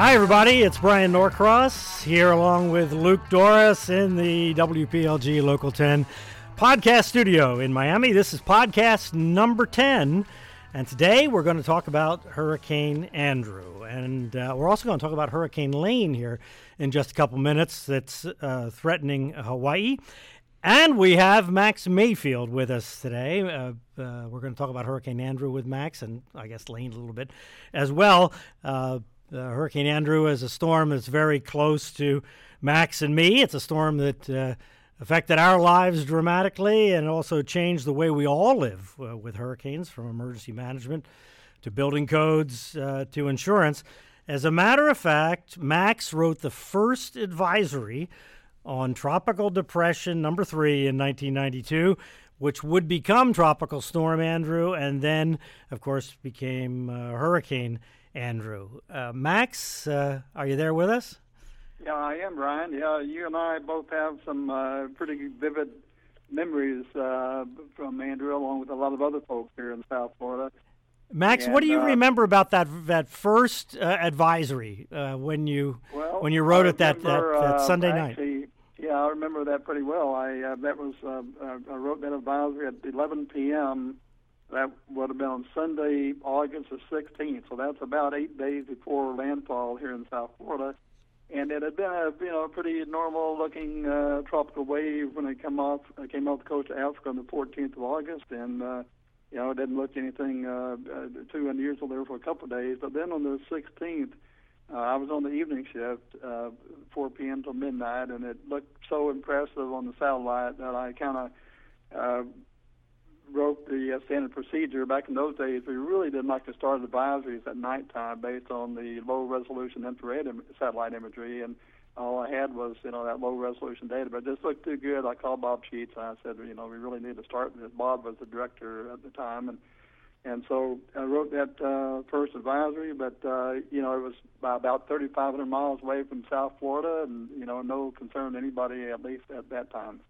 Hi, everybody. It's Bryan Norcross here along with Luke Dorris in the WPLG Local 10 podcast studio in Miami. This is podcast number 10. And today we're going to talk about Hurricane Andrew. And uh, we're also going to talk about Hurricane Lane here in just a couple minutes that's uh, threatening Hawaii. And we have Max Mayfield with us today. Uh, uh we're going to talk about Hurricane Andrew with Max and I guess Lane a little bit as well. Uh, Hurricane Andrew is a storm that's very close to Max and me. It's a storm that uh, affected our lives dramatically and also changed the way we all live uh, with hurricanes from emergency management to building codes uh, to insurance. As a matter of fact, Max wrote the first advisory on tropical depression number three in 1992, which would become Tropical Storm Andrew and then, of course, became uh, Hurricane Andrew. Uh, Max, uh, are you there with us? Yeah, I am, Ryan. Yeah, you and I both have some uh, pretty vivid memories uh, from Andrew, along with a lot of other folks here in South Florida. Max, and, what do you uh, remember about that that first uh, advisory uh, when you well, when you wrote it that, that, that Sunday actually, night? Yeah, I remember that pretty well. I uh, that was I wrote that advisory at 11 p.m. That would have been on Sunday, August the 16th. So that's about eight days before landfall here in South Florida and it had been a you know pretty normal looking uh, tropical wave when it came off it came off the coast of Africa on the 14th of August, and uh, you know it didn't look anything uh, uh, too unusual there for a couple of days. But then on the 16th, uh, I was on the evening shift, uh, 4 p.m. till midnight, and it looked so impressive on the satellite that I kind of uh, wrote the uh, standard procedure. Back in those days, we really didn't like to start advisories at nighttime based on the low resolution infrared Im- satellite imagery, and all I had was you know that low resolution data. But it just looked too good. I called Bob Sheets and I said, you know, we really need to start this. Bob was the director at the time, and and so I wrote that uh, first advisory. But uh, you know, it was about 3,500 miles away from South Florida, and you know, no concern to anybody at least at that time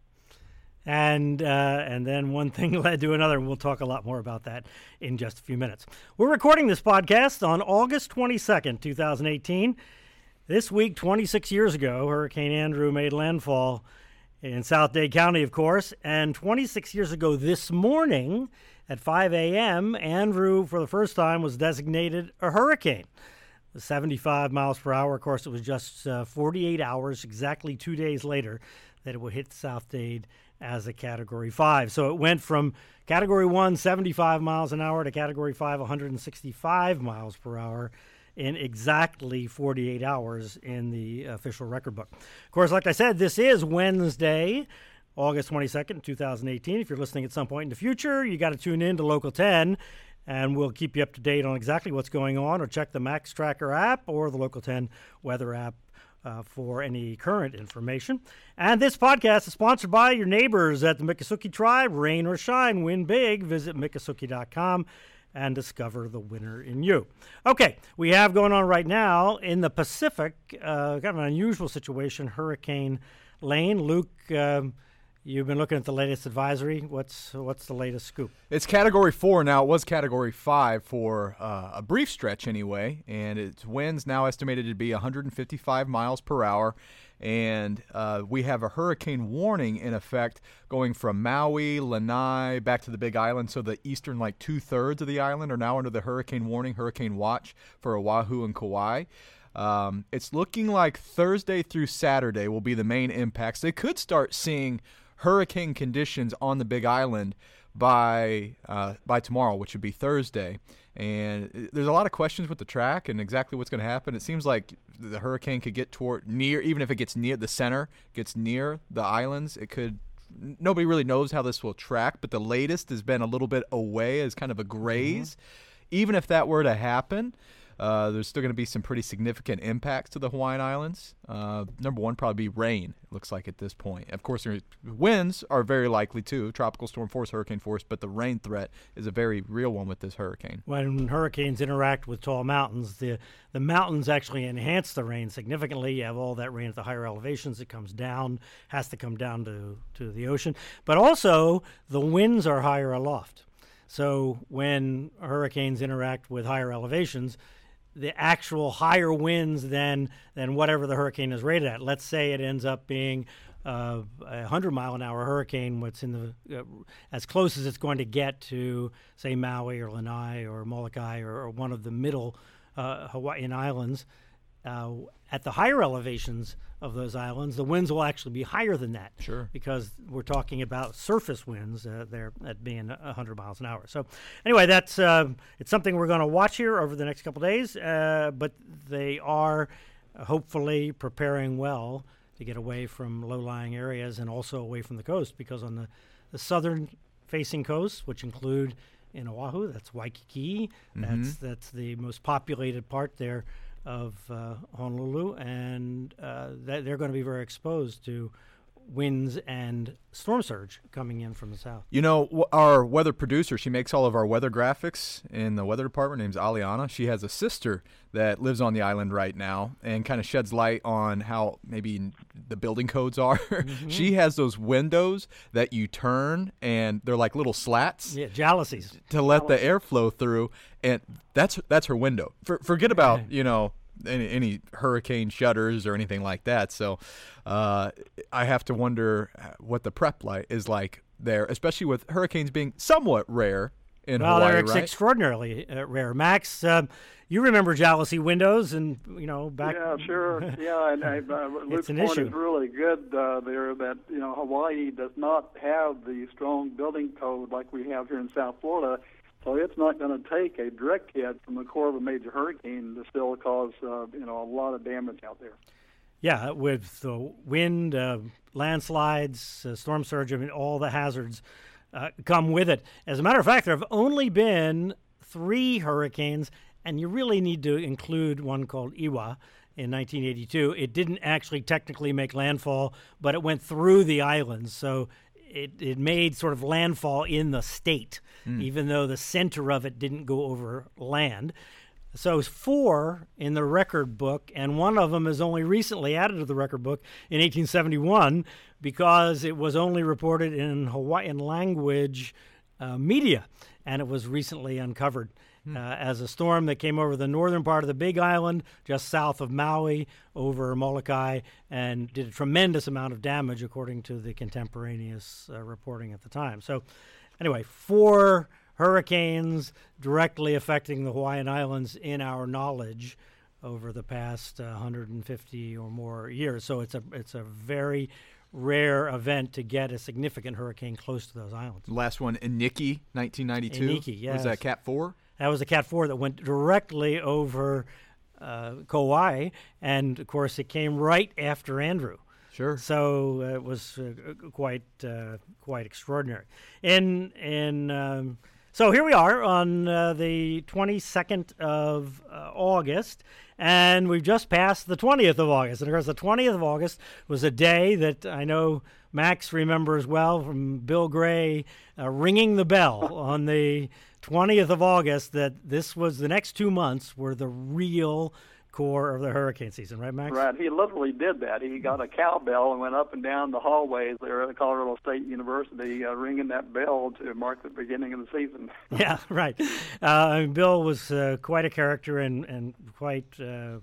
and uh, and then one thing led to another, and we'll talk a lot more about that in just a few minutes. We're recording this podcast on August 22nd, 2018. This week, 26 years ago, Hurricane Andrew made landfall in South Dade County, of course, and 26 years ago this morning at 5 a.m., Andrew, for the first time, was designated a hurricane. 75 miles per hour. Of course, it was just uh, 48 hours, exactly two days later, that it would hit South Dade as a Category 5. So it went from Category 1, 75 miles an hour, to Category 5, 165 miles per hour in exactly 48 hours in the official record book. Of course, like I said, this is Wednesday, August 22nd, 2018. If you're listening at some point in the future, you got to tune in to Local 10 and we'll keep you up to date on exactly what's going on or check the Max Tracker app or the Local 10 weather app uh, for any current information. And this podcast is sponsored by your neighbors at the Miccosukee Tribe. Rain or shine, win big. Visit Miccosukee.com and discover the winner in you. Okay, we have going on right now in the Pacific, uh, kind of an unusual situation, Hurricane Lane. Luke, um, You've been looking at the latest advisory. What's what's the latest scoop? It's Category Four now. It was Category Five for uh, a brief stretch anyway, and its winds now estimated to be 155 miles per hour. And uh, we have a hurricane warning in effect going from Maui, Lanai, back to the Big Island. So the eastern, like two thirds of the island, are now under the hurricane warning, hurricane watch for Oahu and Kauai. Um, it's looking like Thursday through Saturday will be the main impacts. They could start seeing hurricane conditions on the Big Island by uh, by tomorrow, which would be Thursday. And there's a lot of questions with the track and exactly what's going to happen. It seems like the hurricane could get toward near, even if it gets near the center, gets near the islands, it could. Nobody really knows how this will track, but the latest has been a little bit away as kind of a graze. Mm-hmm. Even if that were to happen, uh, there's still going to be some pretty significant impacts to the Hawaiian Islands. Uh, number one, probably be rain. It looks like at this point. Of course, winds are very likely too, tropical storm force, hurricane force, but the rain threat is a very real one with this hurricane. When hurricanes interact with tall mountains, the the mountains actually enhance the rain significantly. You have all that rain at the higher elevations. It comes down, has to come down to to the ocean, but also the winds are higher aloft. So when hurricanes interact with higher elevations, the actual higher winds than than whatever the hurricane is rated at. Let's say it ends up being uh, a hundred mile an hour hurricane, what's in the uh, as close as it's going to get to say Maui or Lanai or Molokai or, or one of the middle uh, Hawaiian islands. Uh, at the higher elevations of those islands, the winds will actually be higher than that. Sure. Because we're talking about surface winds uh, there at being 100 miles an hour. So, anyway, that's uh, it's something we're going to watch here over the next couple days. Uh, but they are hopefully preparing well to get away from low-lying areas and also away from the coast because on the, the southern facing coast, which include in Oahu, that's Waikiki, mm-hmm. that's that's the most populated part there of uh, Honolulu, and uh, they're going to be very exposed to winds and storm surge coming in from the south. You know, our weather producer, she makes all of our weather graphics in the weather department. Name's Aliana. She has a sister that lives on the island right now and kind of sheds light on how maybe the building codes are. Mm-hmm. she has those windows that you turn and they're like little slats. Yeah, jalousies to let the air flow through, and that's that's her window. For, forget about you know any, any, hurricane shutters or anything like that. So uh, I have to wonder what the prep light is like there, especially with hurricanes being somewhat rare in well, Hawaii. they're right? extraordinarily uh, rare. Max, um, you remember jalousie windows, and you know back. Yeah, sure. yeah, and uh, Luke's point issue. is really good uh, there. That you know Hawaii does not have the strong building code like we have here in South Florida so it's not going to take a direct hit from the core of a major hurricane to still cause uh, you know a lot of damage out there. Yeah, with the wind, uh, landslides, uh, storm surge, I mean, all the hazards uh, come with it. As a matter of fact, there have only been three hurricanes, and you really need to include one called Iwa in 1982. It didn't actually technically make landfall, but it went through the islands. So it, it made sort of landfall in the state, mm. even though the center of it didn't go over land. So four in the record book, and one of them is only recently added to the record book in 1871 because it was only reported in Hawaiian language uh, media, and it was recently uncovered hmm. uh, as a storm that came over the northern part of the Big Island, just south of Maui, over Molokai, and did a tremendous amount of damage, according to the contemporaneous uh, reporting at the time. So, anyway, four hurricanes directly affecting the Hawaiian Islands in our knowledge over the past uh, 150 or more years. So it's a it's a very rare event to get a significant hurricane close to those islands. Last one, Iniki, 1992. Iniki, yes. Was that Cat 4? That was a Cat 4 that went directly over uh, Kauai, and of course, it came right after Andrew. Sure. So uh, it was uh, quite uh, quite extraordinary. In in um, so here we are on uh, the 22nd of uh, August, and we've just passed the 20th of August. And of course, the 20th of August was a day that I know Max remembers well from Bill Gray ringing the bell on the 20th of August that this was the next two months were the real core of the hurricane season, right, Max? Right. He literally did that. He got a cowbell and went up and down the hallways there at Colorado State University, uh, ringing that bell to mark the beginning of the season. yeah, right. Uh, Bill was uh, quite a character and and quite uh,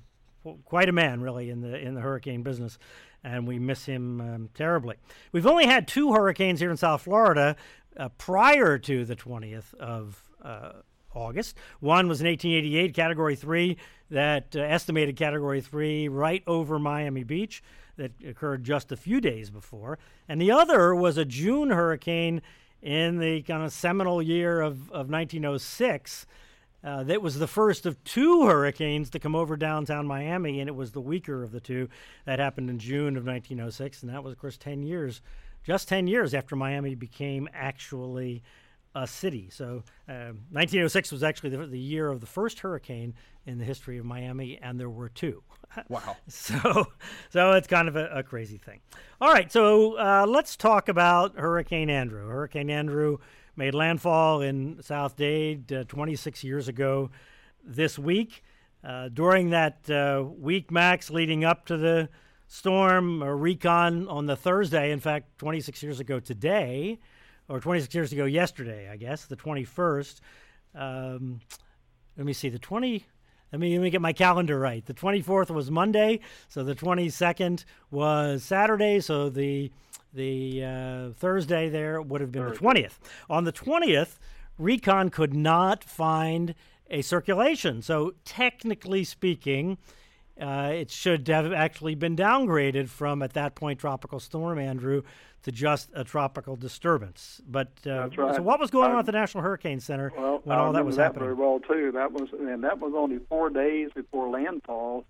quite a man, really, in the in the hurricane business. And we miss him um, terribly. We've only had two hurricanes here in South Florida uh, prior to the 20th of uh, August. One was in 1888, Category 3, that uh, estimated Category 3 right over Miami Beach, that occurred just a few days before. And the other was a June hurricane in the kind of seminal year of, of 1906. Uh, that was the first of two hurricanes to come over downtown Miami, and it was the weaker of the two. That happened in June of 1906, and that was, of course, 10 years, just 10 years after Miami became actually a city. So, um, 1906 was actually the, the, year of the first hurricane in the history of Miami, and there were two. Wow! so, so it's kind of a, a crazy thing. All right, so uh, let's talk about Hurricane Andrew. Hurricane Andrew made landfall in South Dade uh, 26 years ago this week. Uh, during that uh, week, Max, leading up to the storm, or recon on the Thursday, in fact, 26 years ago today, or 26 years ago yesterday, I guess, the 21st. Um, let me see, the 20, Let me, let me get my calendar right. The 24th was Monday, so the 22nd was Saturday, so the the uh, Thursday there would have been the 20th. On the 20th, Recon could not find a circulation. So, technically speaking, uh, it should have actually been downgraded from at that point tropical storm Andrew to just a tropical disturbance. But uh, right. so what was going on at the National Hurricane Center Well, when I all that was that happening? very well too. That was and that was only four days before landfall.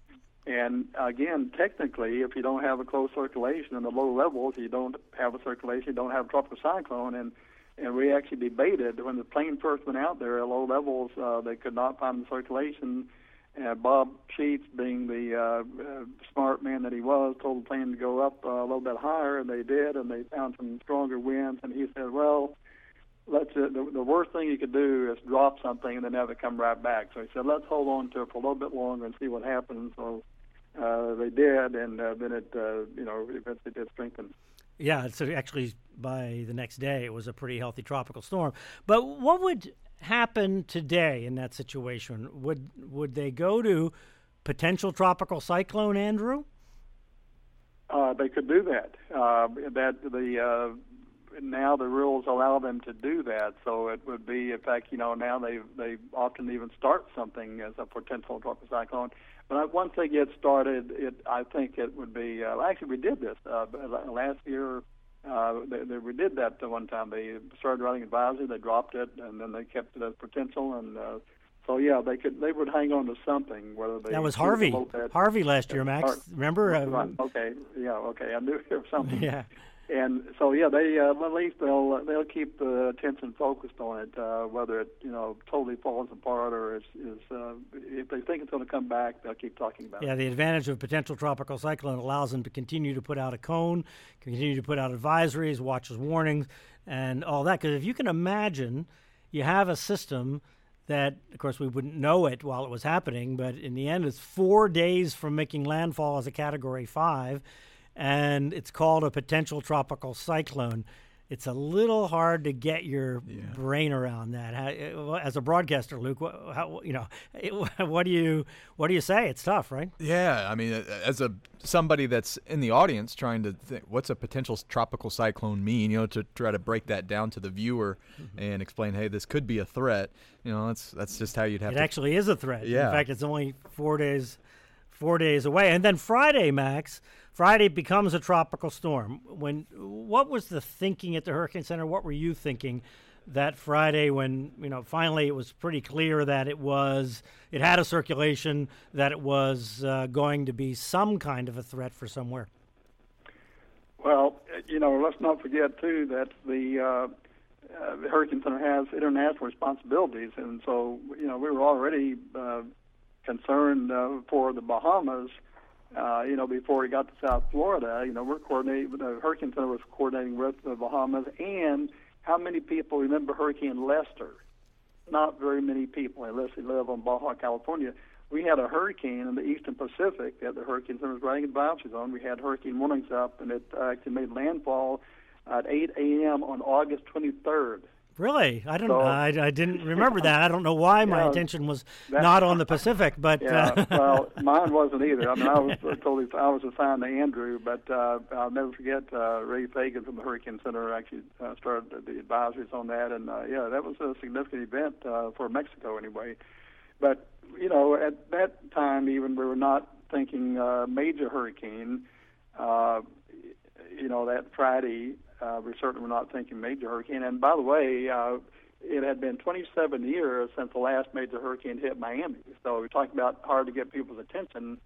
And again, technically, if you don't have a close circulation in the low levels, you don't have a circulation, you don't have a tropical cyclone. And and we actually debated when the plane first went out there at low levels, uh, they could not find the circulation. Uh, Bob Sheets, being the uh, uh, smart man that he was, told the plane to go up uh, a little bit higher, and they did, and they found some stronger winds. And he said, "Well, let's uh, the, the worst thing you could do is drop something and then have it come right back. So he said, let's hold on to it for a little bit longer and see what happens. So uh, they did, and uh, then it uh, you know eventually did strengthen. Yeah, so actually by the next day it was a pretty healthy tropical storm. But what would happen today in that situation? Would would they go to potential tropical cyclone, Andrew? Uh, they could do that. Uh, that the uh, now the rules allow them to do that. So it would be, in fact, you know, now they they often even start something as a potential tropical cyclone. But once they get started, it I think it would be. Uh, actually, we did this uh, last year. Uh, they, they, we did that the one time. They started writing advisory, they dropped it, and then they kept it as potential. And uh, so, yeah, they could they would hang on to something. Whether they That was Harvey. Harvey last year, Max. Remember? Uh, Okay. Yeah. Okay. I knew there was something. Yeah. And so yeah, they uh, at least they'll they'll keep the attention focused on it, uh, whether it you know totally falls apart or is is uh, if they think it's going to come back, they'll keep talking about Yeah, it. Yeah, the advantage of potential tropical cyclone allows them to continue to put out a cone, continue to put out advisories, watches, warnings, and all that. Because if you can imagine, you have a system that, of course, we wouldn't know it while it was happening, but in the end, it's four days from making landfall as a Category Five, and it's called a potential tropical cyclone. It's a little hard to get your brain around that. How, as a broadcaster, Luke, what, how, you know, what do you what do you say? It's tough, right? Yeah, I mean, as a somebody that's in the audience trying to think, what's a potential tropical cyclone mean? You know, to try to break that down to the viewer Mm-hmm. and explain, hey, this could be a threat. You know, that's that's just how you'd have It to. actually is a threat. Yeah. In fact, it's only four days, four days away, and then Friday, Max. Friday becomes a tropical storm. When what was the thinking at the Hurricane Center? What were you thinking that Friday when you know finally it was pretty clear that it was it had a circulation that it was uh, going to be some kind of a threat for somewhere. Well, you know, let's not forget too that the uh, uh, the Hurricane Center has international responsibilities, and so you know we were already uh, concerned uh, for the Bahamas. Uh, you know, before we got to South Florida, you know, we're coordinating. The Hurricane Center was coordinating with the Bahamas, and how many people remember Hurricane Lester? Not very many people, unless they live on Baja California. We had a hurricane in the eastern Pacific that the Hurricane Center was writing advisories on. We had hurricane warnings up, and it uh, actually made landfall at 8 a.m. on August 23rd. Really, I don't. So- I, I didn't remember that. I don't know why my Yeah, attention was not on the Pacific, but Yeah, uh, well, mine wasn't either. I mean, I was totally I was assigned to Andrew, but uh, I'll never forget uh, Ray Fagan from the Hurricane Center actually uh, started the advisories on that, and uh, yeah, that was a significant event uh, for Mexico anyway. But you know, at that time, even we were not thinking uh, major hurricane. Uh, you know, that Friday, uh, we certainly were not thinking major hurricane. And by the way, uh, it had been 27 years since the last major hurricane hit Miami. So we're talking about hard to get people's attention.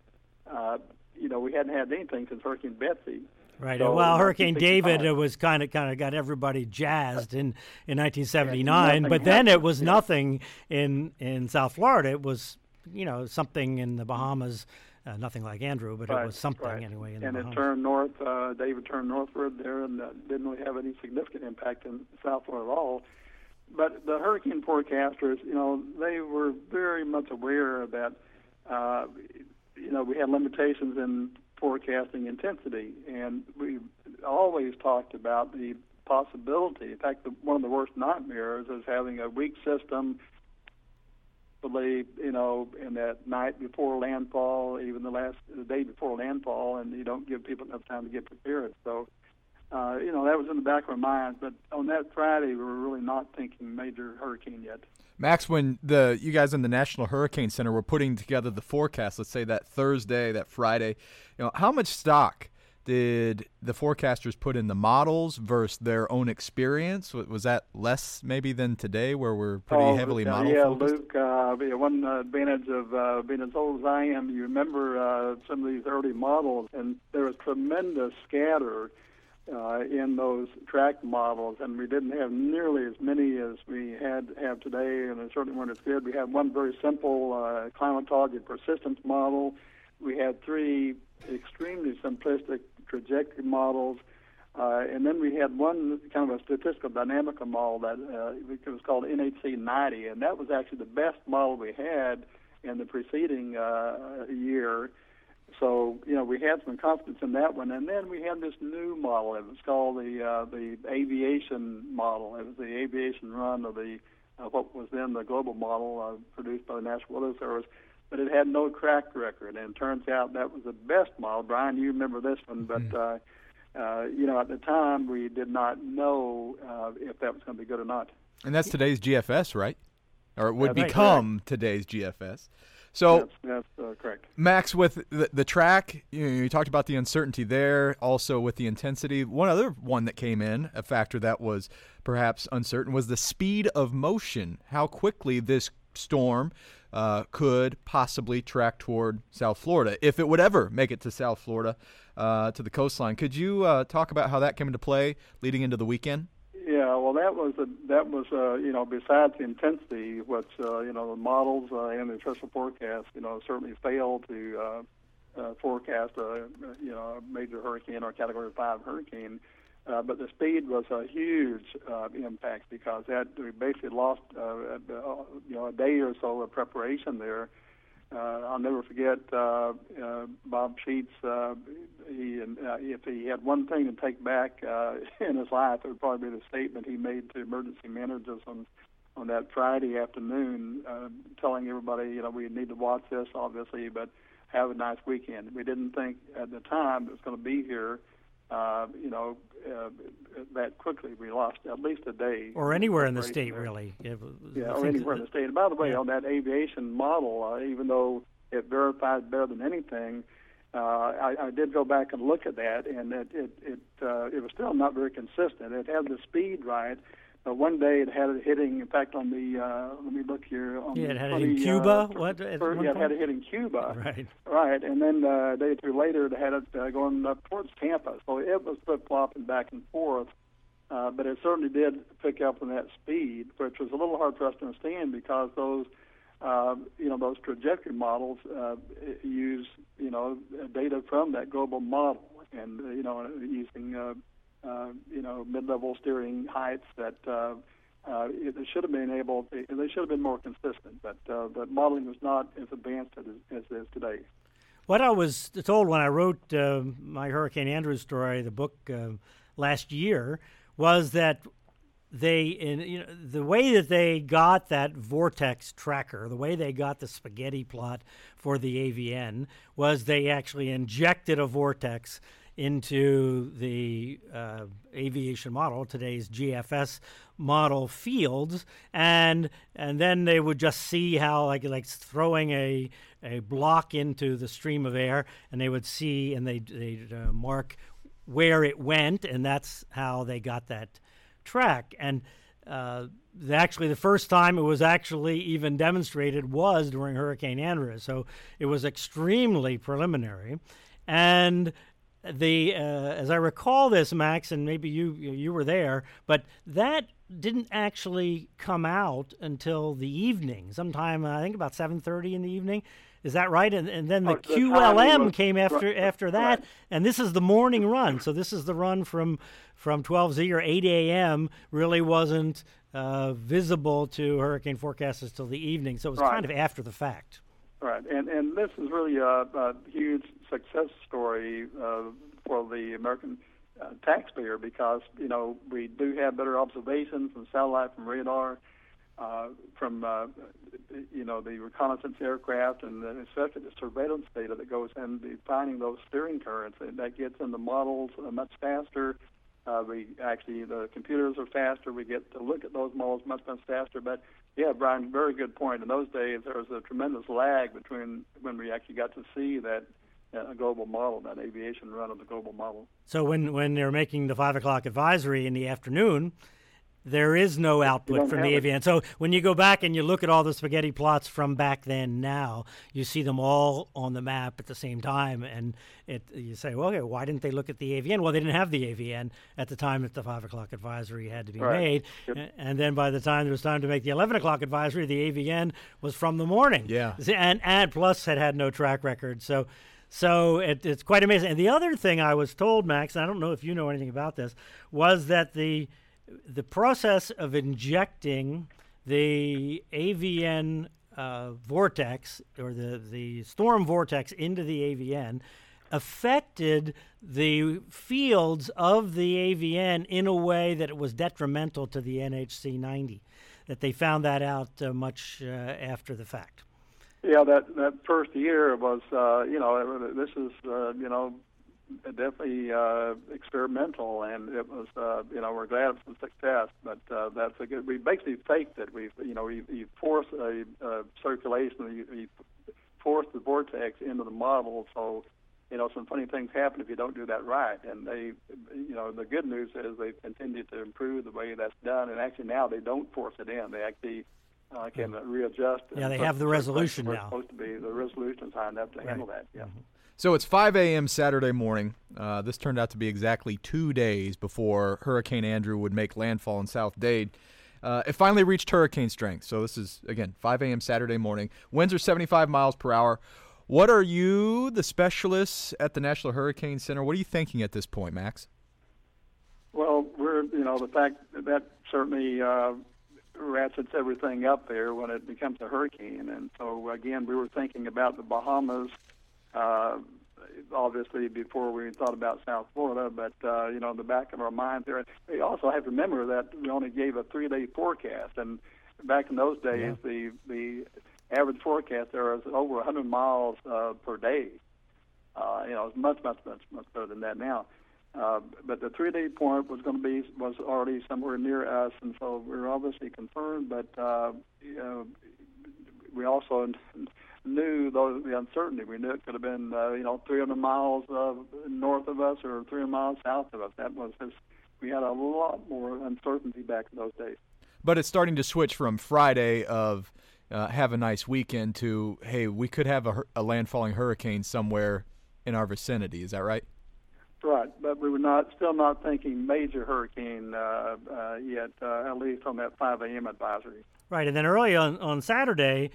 Uh, you know, we hadn't had anything since Hurricane Betsy. Right. So, well, Hurricane David it was kind of kind of got everybody jazzed in in 1979, but then it was nothing in in South Florida. It was you know something in the Bahamas, uh, nothing like Andrew, but Right, it was something right. anyway in and it turned north. Uh, David turned northward there, and uh, didn't really have any significant impact in South Florida at all. But the hurricane forecasters, you know, they were very much aware that, uh, you know, we had limitations in forecasting intensity, and we always talked about the possibility. In fact, the, one of the worst nightmares is having a weak system believe, you know, in that night before landfall, even the last the day before landfall, and you don't give people enough time to get prepared. So, uh, you know, that was in the back of our minds. But on that Friday, we were really not thinking major hurricane yet. Max, when the you guys in the National Hurricane Center were putting together the forecast, let's say that Thursday, that Friday, you know, how much stock did the forecasters put in the models versus their own experience? Was that less maybe than today, where we're pretty oh, heavily uh, model yeah, focused? Luke. Uh, one advantage of uh, being as old as I am, you remember uh, some of these early models, and there was tremendous scatter uh, in those track models, and we didn't have nearly as many as we had have today, and they certainly weren't as good. We had one very simple uh, climatology persistence model. We had three extremely simplistic trajectory models. Uh, and then we had one kind of a statistical dynamical model that uh, it was called NHC 90, and that was actually the best model we had in the preceding uh, year. So you know we had some confidence in that one, and then we had this new model. It was called the uh, the aviation model. It was the aviation run of the uh, what was then the global model uh, produced by the National Weather Service but it had no track record. And it turns out that was the best model. Bryan, you remember this one, but Mm-hmm. uh, uh, you know at the time we did not know uh, if that was going to be good or not. And that's today's GFS, right? Or it would become today's GFS. So, that's that's uh, correct. Max, with the, the track, you, know, you talked about the uncertainty there, also with the intensity. One other one that came in, a factor that was perhaps uncertain, was the speed of motion. How quickly this storm uh, could possibly track toward South Florida, if it would ever make it to South Florida, uh, to the coastline. Could you uh, talk about how that came into play leading into the weekend? Yeah, well, that was a, that was uh, you know besides the intensity, which uh, you know the models uh, and the official forecast, you know, certainly failed to uh, uh, forecast a you know a major hurricane or Category Five hurricane. Uh, but the speed was a huge uh, impact because that we basically lost uh, uh, you know a day or so of preparation there. Uh, I'll never forget uh, uh, Bob Sheets. Uh, he, uh, if he had one thing to take back uh, in his life, it would probably be the statement he made to emergency managers on on that Friday afternoon, uh, telling everybody, you know, we need to watch this, obviously, but have a nice weekend. We didn't think at the time it was going to be here uh, you know, uh, that quickly. We lost at least a day. Or anywhere in the state, there. really. It Yeah, or anywhere in the state. And by the way, yeah. on that aviation model, uh, even though it verifies better than anything, uh, I, I did go back and look at that, and it it it, uh, it was still not very consistent. It had the speed right. Uh, one day it had it hitting. In fact, on the uh, let me look here. On Yeah, it had it in 20, Cuba, Uh, what, at first- yeah, it had point? it hitting Cuba. Right. Right, and then uh, a day or two later, it had it uh, going up towards Tampa. So it was flip flopping back and forth, uh, but it certainly did pick up on that speed, which was a little hard for us to understand because those, uh, you know, those trajectory models uh, use you know data from that global model, and uh, you know using uh, uh, you know mid-level steering heights that. Uh, uh, it- they should have been able. To, they should have been more consistent, but uh, modeling was not as advanced as, as it is today. What I was told when I wrote uh, my Hurricane Andrew story, the book uh, last year, was that they, in you know, the way that they got that vortex tracker, the way they got the spaghetti plot for the AVN, was they actually injected a vortex into the uh, aviation model, today's GFS model fields, and and then they would just see how like like throwing a a block into the stream of air, and they would see and they they uh, mark where it went, and that's how they got that track. And uh, the- actually, the first time it was actually even demonstrated was during Hurricane Andrew, so it was extremely preliminary, and the uh, as I recall this, Max, and maybe you you were there, but that didn't actually come out until the evening, sometime I think about seven thirty in the evening. Is that right? And, and then the Oh, the QLM was- came after right, after that, right. and this is the morning run. So this is the run from from 12Z or 8 a.m. Really wasn't uh, visible to hurricane forecasters till the evening. So it was Right. kind of after the fact. Right, and and this is really a, a huge success story uh, for the American uh, taxpayer because you know we do have better observations from satellite, from radar. uh, from uh, you know the reconnaissance aircraft and then especially the surveillance data that goes in defining those steering currents. And that gets in the models uh, much faster. Uh, we actually the computers are faster. We get to look at those models much much faster. But yeah, Bryan, very good point. In those days, there was a tremendous lag between when we actually got to see that a global model, that aviation run of the global model. So when when they're making the five o'clock advisory in the afternoon, there is no output from the AVN. So when you go back and you look at all the spaghetti plots from back then now, you see them all on the map at the same time, and it you say, well, okay, why didn't they look at the AVN? Well, they didn't have the AVN at the time that the five o'clock advisory had to be right. made, yep. and then by the time it was time to make the eleven o'clock advisory, the AVN was from the morning. Yeah, and and plus had had no track record, so. So it, it's quite amazing. And the other thing I was told, Max, I don't know if you know anything about this, was that the the process of injecting the AVN uh, vortex or the, the storm vortex into the AVN affected the fields of the AVN in a way that it was detrimental to the NHC 90. That they found that out uh, much uh, after the fact. Yeah, that that first year was, uh, you know, this is, uh, you know, definitely uh, experimental, and it was, uh, you know, we're glad it's a success. But uh, that's a good. We basically faked it. We, you know, you force a, a circulation, you force the vortex into the model, so you know some funny things happen if you don't do that right. And they, you know, the good news is they've continued to improve the way that's done, and actually now they don't force it in. They actually uh, can readjust. Yeah, they have the resolution now. Supposed to be the resolution is high enough to right. handle that. Yeah. Mm-hmm. So it's 5 a.m. Saturday morning. Uh, this turned out to be exactly two days before Hurricane Andrew would make landfall in South Dade. Uh, it finally reached hurricane strength. So this is, again, 5 a.m. Saturday morning. Winds are 75 miles per hour. What are you, the specialists at the National Hurricane Center, what are you thinking at this point, Max? Well, we're, you know, the fact that, that certainly uh, ratchets everything up there when it becomes a hurricane. And so, again, we were thinking about the Bahamas uh, obviously before we thought about South Florida, but uh, you know, in the back of our minds there. We also have to remember that we only gave a three-day forecast, and back in those days, yeah. the the average forecast there was over 100 miles uh, per day. Uh, you know, it's much, much, much, much better than that now. Uh, but the three-day point was going to be was already somewhere near us, and so we were obviously concerned. But uh, you know, we also knew the uncertainty. We knew it could have been uh, you know 300 miles uh, north of us or 300 miles south of us. That was just we had a lot more uncertainty back in those days. But it's starting to switch from Friday of uh, have a nice weekend to hey we could have a, a landfalling hurricane somewhere in our vicinity. Is that right? Right, but we were not still not thinking major hurricane uh, uh, yet, uh, at least on that 5 a.m. advisory. Right, and then early on on Saturday,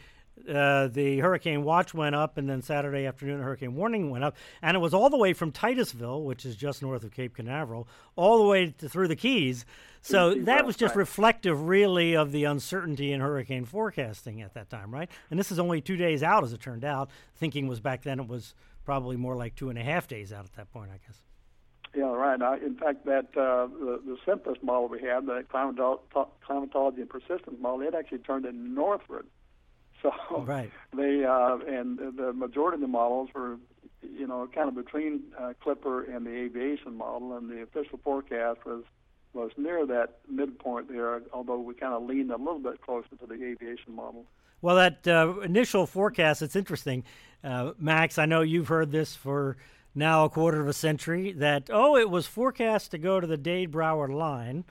uh, the hurricane watch went up, and then Saturday afternoon, the hurricane warning went up, and it was all the way from Titusville, which is just north of Cape Canaveral, all the way to, through the Keys. So that was just reflective, really, of the uncertainty in hurricane forecasting at that time, right? And this is only two days out, as it turned out. Thinking was back then it was probably more like two and a half days out at that point, I guess. Yeah, right. I, in fact, that uh, the, the simplest model we had, the climatology and persistence model, it actually turned it northward so right. they uh, and the majority of the models were, you know, kind of between uh, CLIPER and the aviation model, and the official forecast was was near that midpoint there, although we kind of leaned a little bit closer to the aviation model. Well, that uh, initial forecast, it's interesting. Uh, Max, I know you've heard this for now a quarter of a century that, oh, it was forecast to go to the Dade Broward line,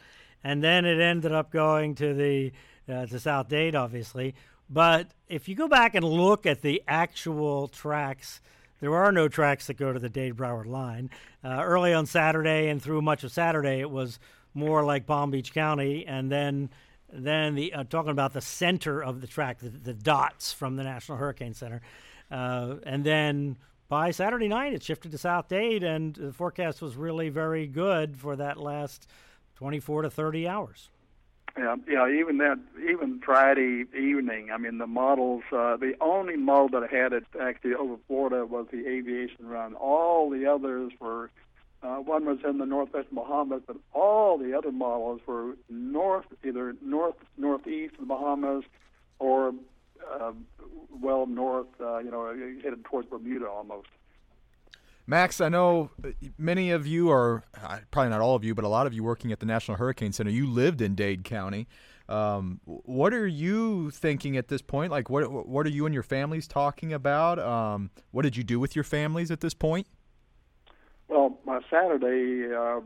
and then it ended up going to the uh, to South Dade, obviously. But if you go back and look at the actual tracks, there are no tracks that go to the Dade Broward line. Uh, early on Saturday and through much of Saturday, it was more like Palm Beach County, and then then the uh, talking about the center of the track, the, the dots from the National Hurricane Center, uh, and then by Saturday night it shifted to South Dade, and the forecast was really very good for that last 24 to 30 hours. Yeah, yeah. Even that, even Friday evening. I mean, the models. Uh, the only model that had it actually over Florida was the aviation run. All the others were Uh, one was in the northwest Bahamas, but all the other models were north, either north northeast of the Bahamas, or uh, well north, uh, you know, headed towards Bermuda almost. Max, I know many of you are uh, probably not all of you, but a lot of you working at the National Hurricane Center. You lived in Dade County. Um, what are you thinking at this point? Like, what what are you and your families talking about? Um, what did you do with your families at this point? Well, my Saturday, uh,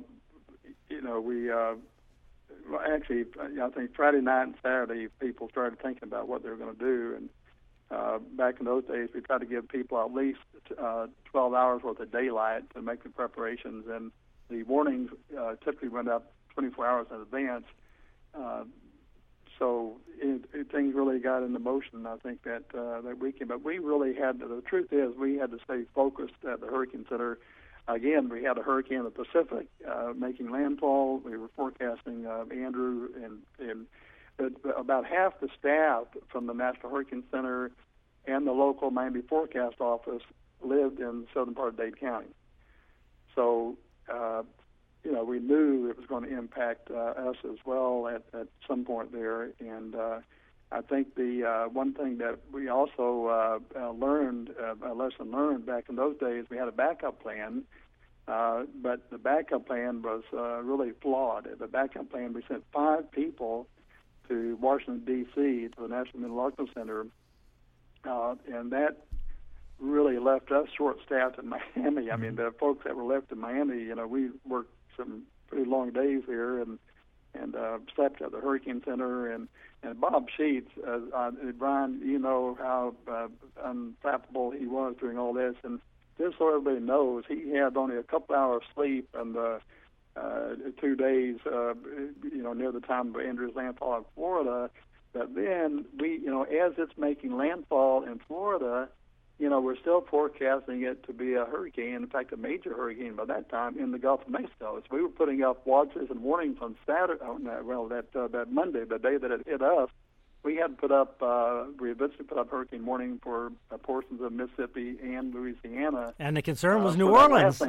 you know, we uh, actually, I think Friday night and Saturday, people started thinking about what they were going to do, and uh, back in those days, we tried to give people at least uh, 12 hours worth of daylight to make the preparations, and the warnings uh, typically went up 24 hours in advance. Uh, so it, it, things really got into motion. I think that uh, that weekend, but we really had. To, the truth is, we had to stay focused at the Hurricane Center. Again, we had a hurricane in the Pacific uh, making landfall. We were forecasting uh, Andrew and and about half the staff from the National Hurricane Center and the local Miami Forecast Office lived in the southern part of Dade County. So, uh, you know, we knew it was going to impact uh, us as well at, at some point there. And uh, I think the uh, one thing that we also uh, uh, learned, uh, a lesson learned back in those days, we had a backup plan. Uh, but the backup plan was uh, really flawed. The backup plan, we sent five people to Washington D.C. to the National Meteorological Center, uh, and that really left us short-staffed in Miami. I mean, mm-hmm. the folks that were left in Miami, you know, we worked some pretty long days here and and uh, slept at the Hurricane Center and and Bob Sheets, uh, uh, Bryan, you know how uh, unflappable he was during all this, and just so everybody knows, he had only a couple hours sleep and. Uh, uh, two days, uh, you know, near the time of Andrew's landfall in Florida. But then we, you know, as it's making landfall in Florida, you know, we're still forecasting it to be a hurricane, in fact, a major hurricane by that time in the Gulf of Mexico. So we were putting up watches and warnings on Saturday, well, that uh, that Monday, the day that it hit us, we had put up uh, we eventually put up hurricane warning for uh, portions of Mississippi and Louisiana. And the concern was uh, New Orleans.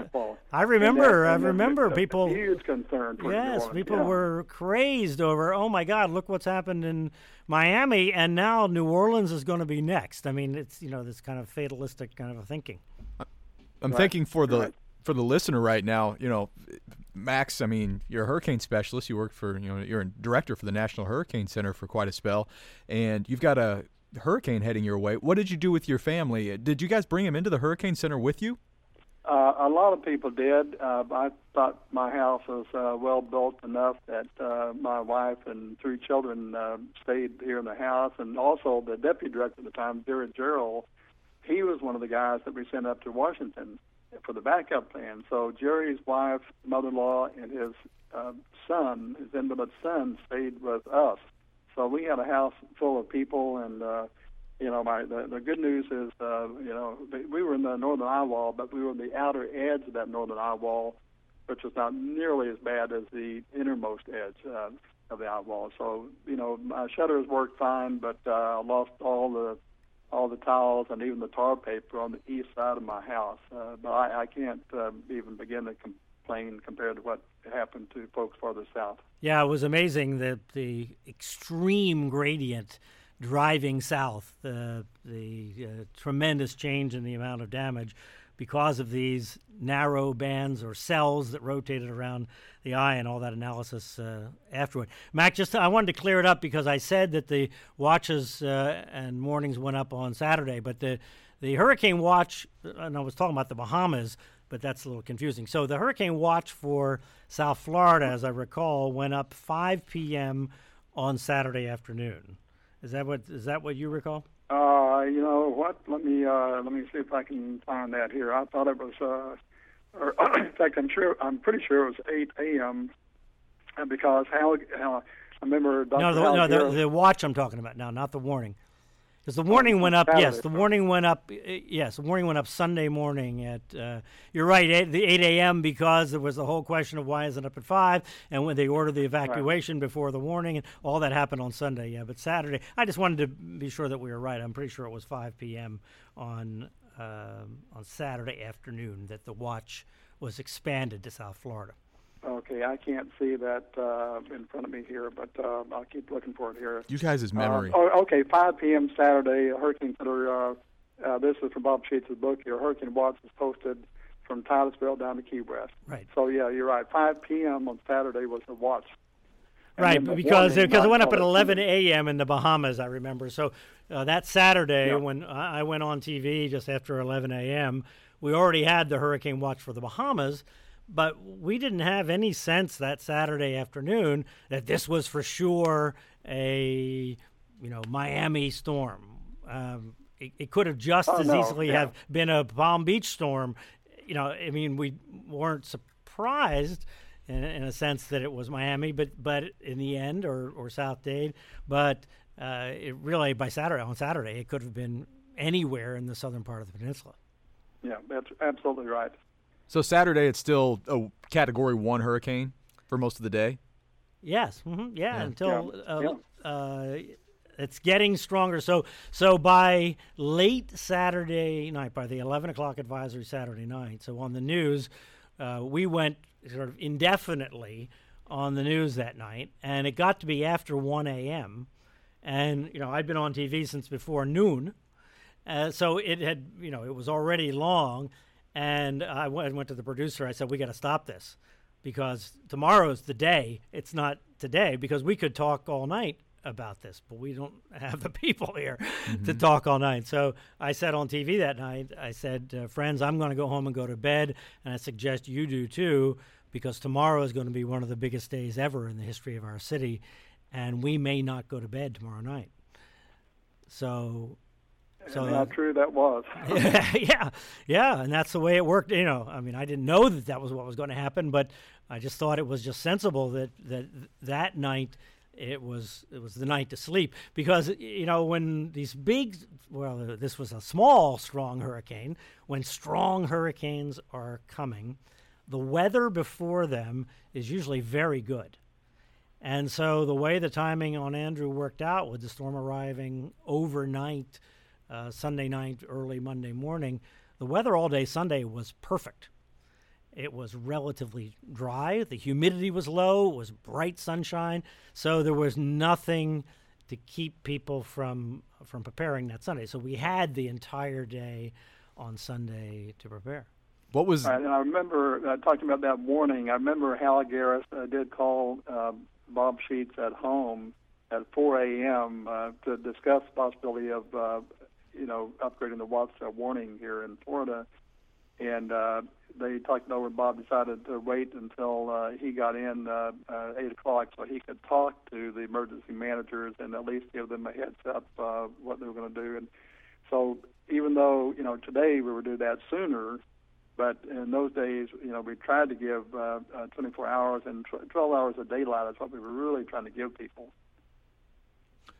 I remember. I remember people. Huge concern. yes, people yeah. were crazed over. Oh my God! Look what's happened in Miami, and now New Orleans is going to be next. I mean, it's you know this kind of fatalistic kind of thinking. I'm right. thinking for the right. for the listener right now. You know, Max, I mean, you're a hurricane specialist. You worked for, you know, you're a director for the National Hurricane Center for quite a spell, and you've got a hurricane heading your way. What did you do with your family? Did you guys bring him into the Hurricane Center with you? Uh, a lot of people did. Uh, I thought my house was uh, well built enough that uh, my wife and three children uh, stayed here in the house, and also the deputy director at the time, Jerry Jarrell, he was one of the guys that we sent up to Washington for the backup plan. So Jerry's wife, mother-in-law, and his uh, son, his intimate son, stayed with us. So we had a house full of people, and uh, you know, my the, the good news is, uh, you know, we were in the northern eye wall, but we were on the outer edge of that northern eye wall, which was not nearly as bad as the innermost edge uh, of the eye wall. So, you know, my shutters worked fine, but uh, I lost all the all the tiles and even the tar paper on the east side of my house. Uh, but I, I can't uh, even begin to complain compared to what happened to folks farther south. Yeah, it was amazing that the extreme gradient driving south, the the uh, tremendous change in the amount of damage because of these narrow bands or cells that rotated around the eye and all that analysis uh, afterward. Mac, just I wanted to clear it up because I said that the watches uh, and warnings went up on Saturday, but the the hurricane watch, and I was talking about the Bahamas, but that's a little confusing. So the hurricane watch for South Florida, as I recall, went up 5 p.m. on Saturday afternoon. Is that what is that what you recall? Uh, you know what? Let me uh, let me see if I can find that here. I thought it was, uh, or in fact, I'm sure I'm pretty sure it was 8 a.m. because how, how I remember. Dr. No, the, no, the, the watch I'm talking about now, not the warning. Because the warning went up, yes, the warning went up, yes, the warning went up Sunday morning at, uh, you're right, eight, the 8 a.m. because there was the whole question of why isn't it up at 5, and when they ordered the evacuation right. before the warning, and all that happened on Sunday, yeah. But Saturday, I just wanted to be sure that we were right. I'm pretty sure it was 5 p.m. on, uh, on Saturday afternoon that the watch was expanded to South Florida. Okay, I can't see that uh, in front of me here, but uh, I'll keep looking for it here. You guys' memory. Uh, oh, okay, 5 p.m. Saturday, Hurricane Center. Uh, uh, this is from Bob Sheets' book here. Hurricane Watch is posted from Titusville down to Key West. Right. So yeah, you're right. 5 p.m. on Saturday was the watch. And Right, the because warning, because it went up at 11 a.m. in the Bahamas, I remember. So uh, that Saturday, Yeah. when I I went on TV just after 11 a.m., we already had the hurricane watch for the Bahamas, but we didn't have any sense that Saturday afternoon that this was for sure a you know Miami storm. Um, it, it could have just Oh, as no, easily yeah. have been a Palm Beach storm. You know, I mean, we weren't surprised in, in a sense that it was Miami, but but in the end, or or South Dade, but uh, it really by Saturday on Saturday it could have been anywhere in the southern part of the peninsula. Yeah, that's absolutely right. So Saturday, it's still a Category One hurricane for most of the day. Yes, hmm yeah, Yeah. until Yeah, uh, yeah. Uh, it's getting stronger. So so by late Saturday night, by the eleven o'clock advisory Saturday night, so on the news, uh, we went sort of indefinitely on the news that night, and it got to be after one a.m. And you know I'd been on TV since before noon, uh, so it had you know it was already long, and I went, went to the producer. I said we got to stop this because tomorrow's the day. It's not today because we could talk all night about this, but we don't have the people here to talk all night. So I said on TV that night, I said, uh, friends, I'm going to go home and go to bed, and I suggest you do too, because tomorrow is going to be one of the biggest days ever in the history of our city, and we may not go to bed tomorrow night. So. So and how true that was. yeah, yeah, and that's the way it worked. You know, I mean, I didn't know that that was what was going to happen, but I just thought it was just sensible that that that night it was it was the night to sleep because you know when these big well this was a small strong hurricane when strong hurricanes are coming the weather before them is usually very good and so the way the timing on Andrew worked out with the storm arriving overnight, uh, Sunday night, early Monday morning, the weather all day Sunday was perfect. It was relatively dry. The humidity was low. It was bright sunshine. So there was nothing to keep people from from preparing that Sunday. So we had the entire day on Sunday to prepare. What was Right, and I remember uh, talking about that warning. I remember Hal Gerrish uh, did call uh, Bob Sheets at home at 4 a.m. Uh, to discuss the possibility of, uh, you know, upgrading the Watts uh, warning here in Florida. And uh, they talked it over. Bob decided to wait until uh, he got in uh, uh, 8 o'clock so he could talk to the emergency managers and at least give them a heads up uh, what they were going to do. And so even though, you know, today we would do that sooner, but in those days, you know, we tried to give uh, uh, 24 hours and tw- 12 hours of daylight is what we were really trying to give people.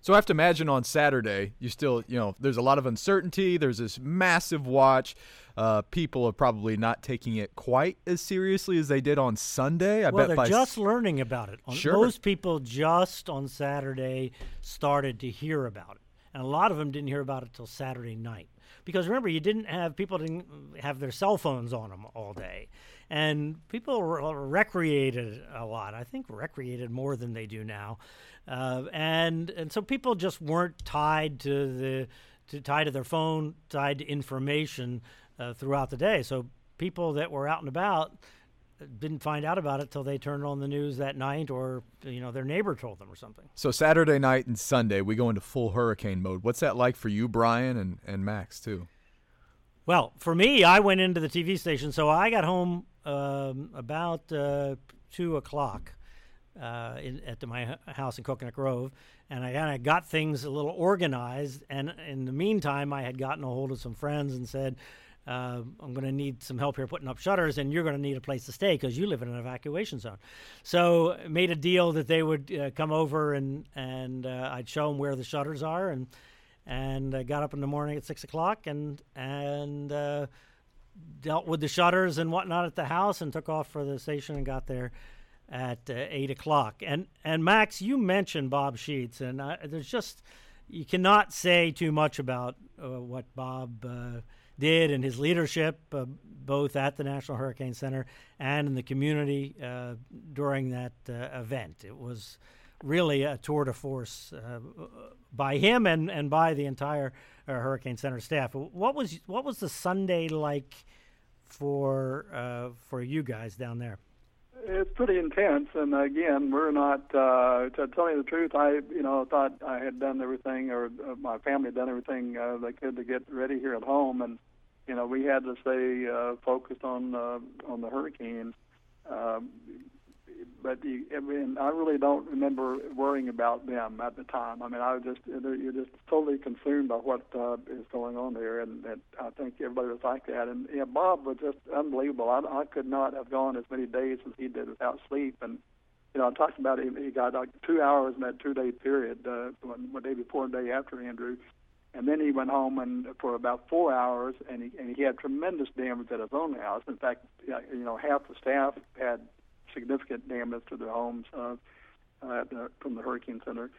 So I have to imagine on Saturday, you still, you know, there's a lot of uncertainty. There's this massive watch. Uh, people are probably not taking it quite as seriously as they did on Sunday. I well, bet they're just learning about it. Sure. Most people just on Saturday started to hear about it, and a lot of them didn't hear about it till Saturday night. Because remember, you didn't have people didn't have their cell phones on them all day, and people re- recreated a lot. I think recreated more than they do now, uh, and and so people just weren't tied to the to tied to their phone, tied to information uh, throughout the day. So people that were out and about didn't find out about it till they turned on the news that night or you know their neighbor told them or something So Saturday night and Sunday, we go into full hurricane mode. What's that like for you, Bryan, and, and Max too? well for me i went into the tv station so i got home um, about uh, two o'clock uh, in, at the, my house in coconut grove and i kind of got things a little organized and in the meantime i had gotten a hold of some friends and said uh, I'm going to need some help here putting up shutters, and you're going to need a place to stay because you live in an evacuation zone. So made a deal that they would uh, come over and and uh, I'd show them where the shutters are, and and uh, got up in the morning at six o'clock and and uh, dealt with the shutters and whatnot at the house, and took off for the station and got there at uh, eight o'clock. And and Max, you mentioned Bob Sheets, and uh, there's just you cannot say too much about uh, what Bob uh, did and his leadership, uh, both at the National Hurricane Center and in the community uh, during that uh, event. It was really a tour de force by him and, and by the entire Hurricane Center staff. What was what was the Sunday like for uh, for you guys down there? It's pretty intense, and again, we're not. Uh, to tell you the truth, I you know thought I had done everything, or uh, my family had done everything uh, they could to get ready here at home, and you know we had to stay uh, focused on uh, on the hurricane. Uh, but you, I mean, I really don't remember worrying about them at the time. I mean, I was just you're just totally consumed by what uh, is going on there, and, and I think everybody was like that. And yeah, Bob was just unbelievable. I, I could not have gone as many days as he did without sleep. And you know, I talked about him. He got like two hours in that two-day period, uh, one, one day before and day after Andrew. And then he went home and for about four hours, and he and he had tremendous damage at his own house. In fact, you know, half the staff had significant damage to their homes uh, the, from the hurricane center.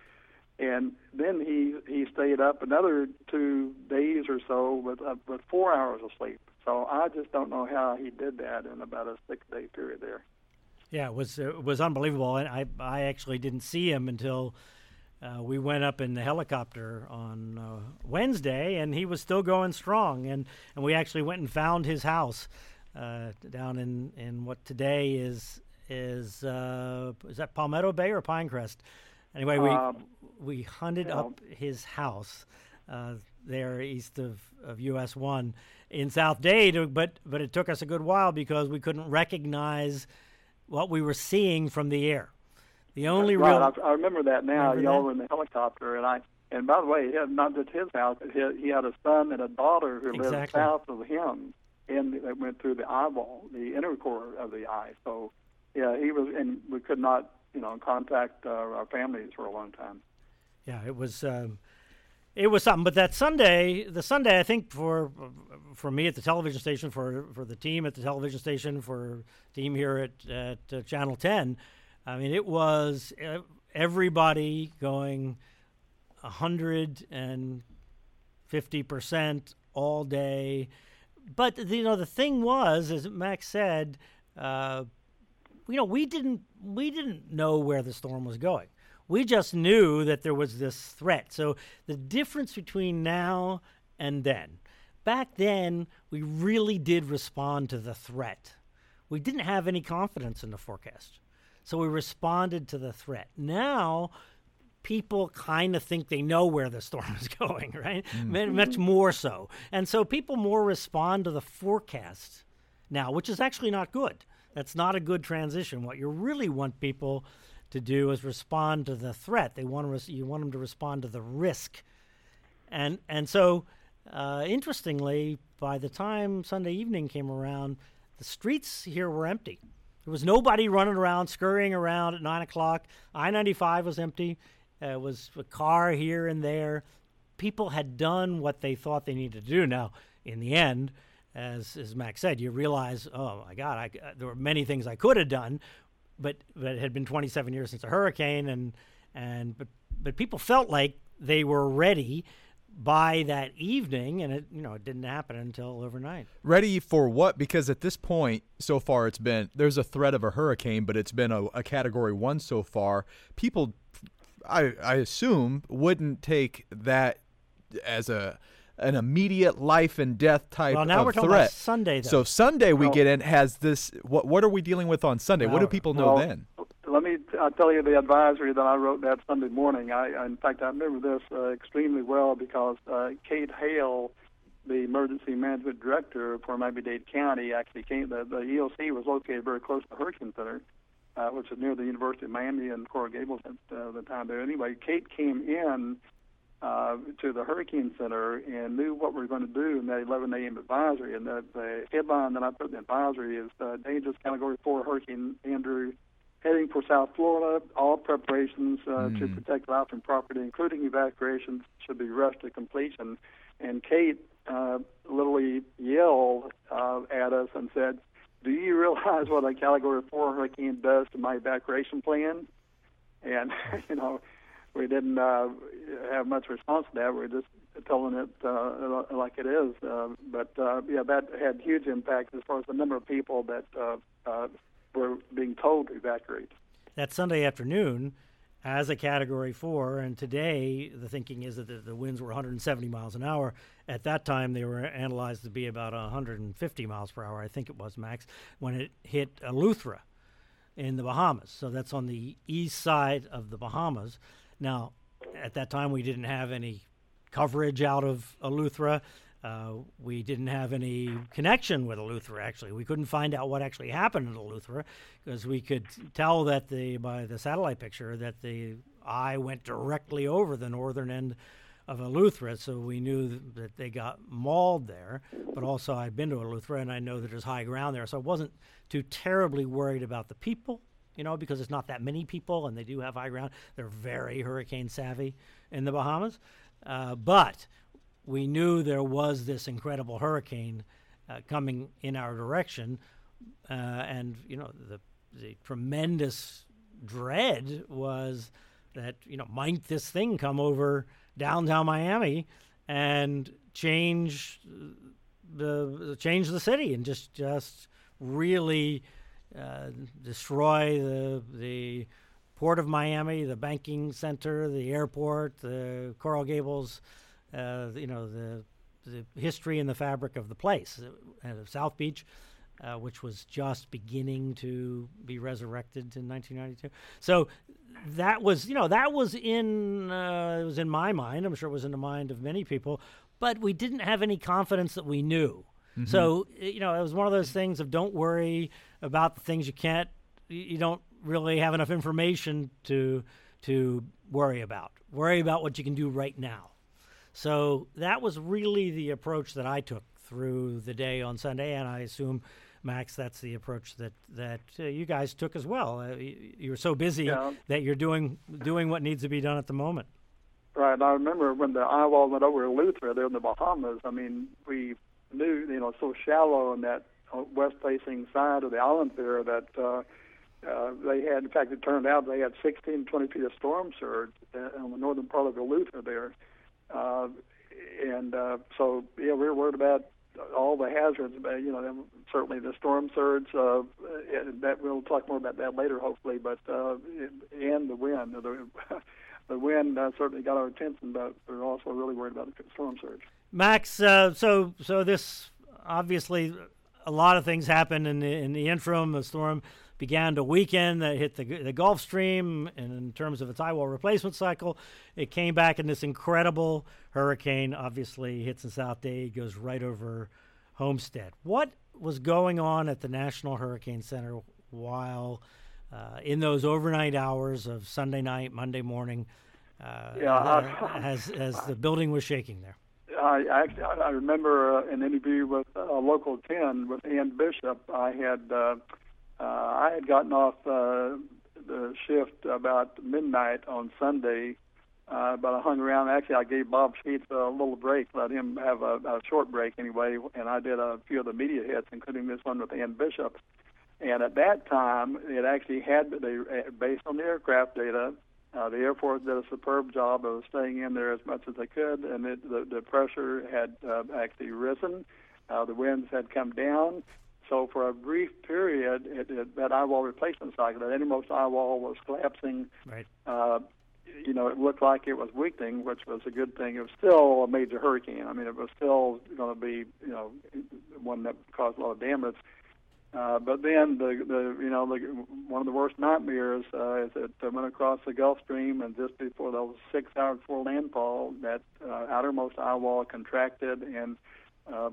And then he he stayed up another two days or so with uh, with four hours of sleep. So I just don't know how he did that in about a six day period there. Yeah, it was it was unbelievable, and I I actually didn't see him until. Uh, we went up in the helicopter on uh, Wednesday, and he was still going strong. And, and we actually went and found his house uh, down in, in what today is is uh, is that Palmetto Bay or Pinecrest? Anyway, we um, we hunted up his house uh, there east of, of US one in South Dade, but but it took us a good while because we couldn't recognize what we were seeing from the air. The only right, real I, I remember that now. Remember Y'all were in the helicopter, and I and by the way, he had not just his house, he had, he had a son and a daughter who exactly. lived south of him, and that went through the eyeball, the inner core of the eye. So yeah, he was, and we could not, you know, contact uh, our families for a long time. Yeah, it was. Um, it was something, but that Sunday, the Sunday, I think for for me at the television station, for for the team at the television station, for team here at at uh, Channel Ten, I mean, it was everybody going hundred and fifty percent all day. But you know, the thing was, as Max said, uh, you know, we didn't we didn't know where the storm was going. We just knew that there was this threat. So the difference between now and then, back then, we really did respond to the threat. We didn't have any confidence in the forecast. So we responded to the threat. Now, people kind of think they know where the storm is going, right? Mm. Much more so. And so people more respond to the forecast now, which is actually not good. That's not a good transition. What you really want people to do is respond to the threat. They want to res- you want them to respond to the risk, and and so uh, interestingly, by the time Sunday evening came around, the streets here were empty. There was nobody running around, scurrying around at nine o'clock. I ninety five was empty. Uh, it was a car here and there. People had done what they thought they needed to do. Now, in the end, as as Max said, you realize, oh my God, I, uh, there were many things I could have done, but but it had been 27 years since a hurricane, and and but but people felt like they were ready by that evening, and it you know it didn't happen until overnight. Ready for what? Because at this point, so far, it's been there's a threat of a hurricane, but it's been a, a Category One so far. People, I I assume, wouldn't take that as a an immediate life and death type well, now of we're talking threat. About Sunday, though. So Sunday we well, get in has this. What what are we dealing with on Sunday? Well, what do people know well, then? Let me I'll tell you the advisory that I wrote that Sunday morning. I in fact I remember this uh, extremely well because uh, Kate Hale, the emergency management director for Miami-Dade County, actually came. The, the EOC was located very close to the Hurricane Center. Uh, which is near the University of Miami and Coral Gables at uh, the time there. Anyway, Kate came in uh, to the Hurricane Center and knew what we were going to do in that 11 a.m. advisory. And the, the headline that I put in the advisory is uh, Dangerous Category 4 Hurricane Andrew heading for South Florida. All preparations uh, mm. to protect life and property, including evacuations, should be rushed to completion. And Kate uh, literally yelled uh, at us and said, do you realize what a Category 4 hurricane does to my evacuation plan? And, you know, we didn't uh, have much response to that. We are just telling it uh, like it is. Uh, but uh, yeah, that had huge impact as far as the number of people that uh, uh, were being told to evacuate. That Sunday afternoon, as a Category Four, and today the thinking is that the, the winds were 170 miles an hour. At that time, they were analyzed to be about 150 miles per hour. I think it was max when it hit Eleuthera in the Bahamas. So that's on the east side of the Bahamas. Now, at that time, we didn't have any coverage out of Eleuthera. Uh, we didn't have any connection with Eleuthera. Actually, we couldn't find out what actually happened in Eleuthera because we could tell that the by the satellite picture that the eye went directly over the northern end of Eleuthera, so we knew that they got mauled there. But also, I'd been to Eleuthera, and I know that there's high ground there, so I wasn't too terribly worried about the people, you know, because it's not that many people, and they do have high ground. They're very hurricane savvy in the Bahamas. Uh, but we knew there was this incredible hurricane uh, coming in our direction, uh, and you know the the tremendous dread was that you know might this thing come over downtown Miami and change the change the city and just just really destroy the the Port of Miami, the banking center, the airport, the Coral Gables, uh, you know, the, the history and the fabric of the place. Uh, South Beach, uh, which was just beginning to be resurrected in 1992. So that was, you know, that was in uh, it was in my mind. I'm sure it was in the mind of many people, but we didn't have any confidence that we knew. Mm-hmm. So you know, it was one of those things of don't worry about the things you can't, you don't really have enough information to to worry about. Worry about what you can do right now. So that was really the approach that I took through the day on Sunday, and I assume. Max, that's the approach that that uh, you guys took as well. Uh, you, are so busy yeah. that you're doing doing what needs to be done at the moment. Right. I remember when the wall went over Eleuthera there in the Bahamas. I mean, we knew you know so shallow on that west-facing side of the island there that uh, uh, they had, in fact, it turned out they had 16, 20 feet of storm surge on the northern part of Eleuthera there. Uh, and uh, so, yeah, we were worried about all the hazards, but, you know, certainly the storm surge, uh, that we'll talk more about that later, hopefully, but, uh, and the wind. The, the wind uh, certainly got our attention, but we are also really worried about the storm surge. Max, uh, so so this obviously a lot of things happened in the, in the interim. The storm began to weaken. That hit the, the Gulf Stream, and in terms of its eye wall replacement cycle, it came back in this incredible hurricane. Obviously, hits in South Dade, goes right over Homestead. What was going on at the National Hurricane Center while uh, in those overnight hours of Sunday night, Monday morning, uh, yeah, uh, as as the building was shaking there? I actually I remember uh, an interview with a Local 10 with Ann Bishop. I had uh, uh, I had gotten off uh, the shift about midnight on Sunday, uh, but I hung around. Actually, I gave Bob Sheets a little break, let him have a, a short break anyway, and I did a few of the media hits, including this one with Ann Bishop. And at that time, it actually had they based on the aircraft data. Uh, the Air Force did a superb job of staying in there as much as they could, and it, the, the pressure had uh, actually risen. Uh, the winds had come down, so for a brief period, it, it, that eye wall replacement cycle, that innermost eye wall was collapsing. Right. Uh, you know, it looked like it was weakening, which was a good thing. It was still a major hurricane. I mean, it was still going to be, you know, one that caused a lot of damage. Uh, but then the the you know the one of the worst nightmares uh, is that uh, went across the Gulf Stream and just before those six hours before landfall, that uh, outermost eye wall contracted and uh,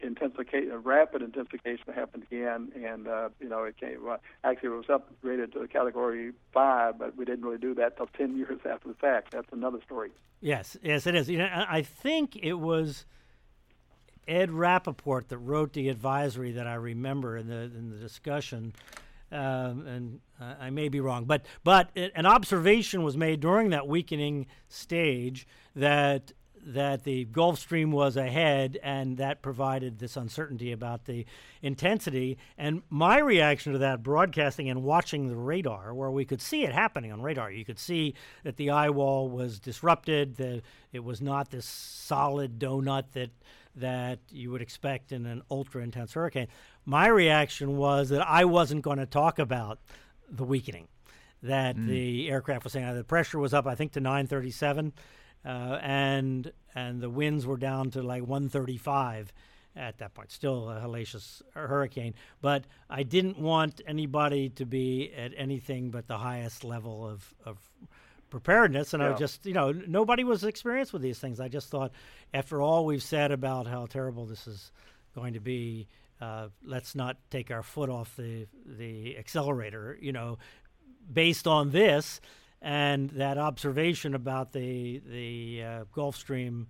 intensification, rapid intensification happened again, and uh, you know it came. Well, actually, it was upgraded to the category five, but we didn't really do that till ten years after the fact. That's another story. Yes, yes, it is. You know, I think it was Ed Rappaport that wrote the advisory that I remember in the in the discussion. Um, and uh, I may be wrong, but but it, an observation was made during that weakening stage that that the Gulf Stream was ahead, and that provided this uncertainty about the intensity. And my reaction to that, broadcasting and watching the radar, where we could see it happening on radar, you could see that the eye wall was disrupted. That it was not this solid donut that that you would expect in an ultra intense hurricane. My reaction was that I wasn't going to talk about the weakening that mm. the aircraft was saying. The pressure was up, I think, to 937, uh, and and the winds were down to like 135 at that point. Still a hellacious hurricane, but I didn't want anybody to be at anything but the highest level of, of preparedness. And yeah. I just, you know, nobody was experienced with these things. I just thought, after all we've said about how terrible this is going to be, uh, let's not take our foot off the the accelerator. You know, based on this and that observation about the the uh, Gulf Stream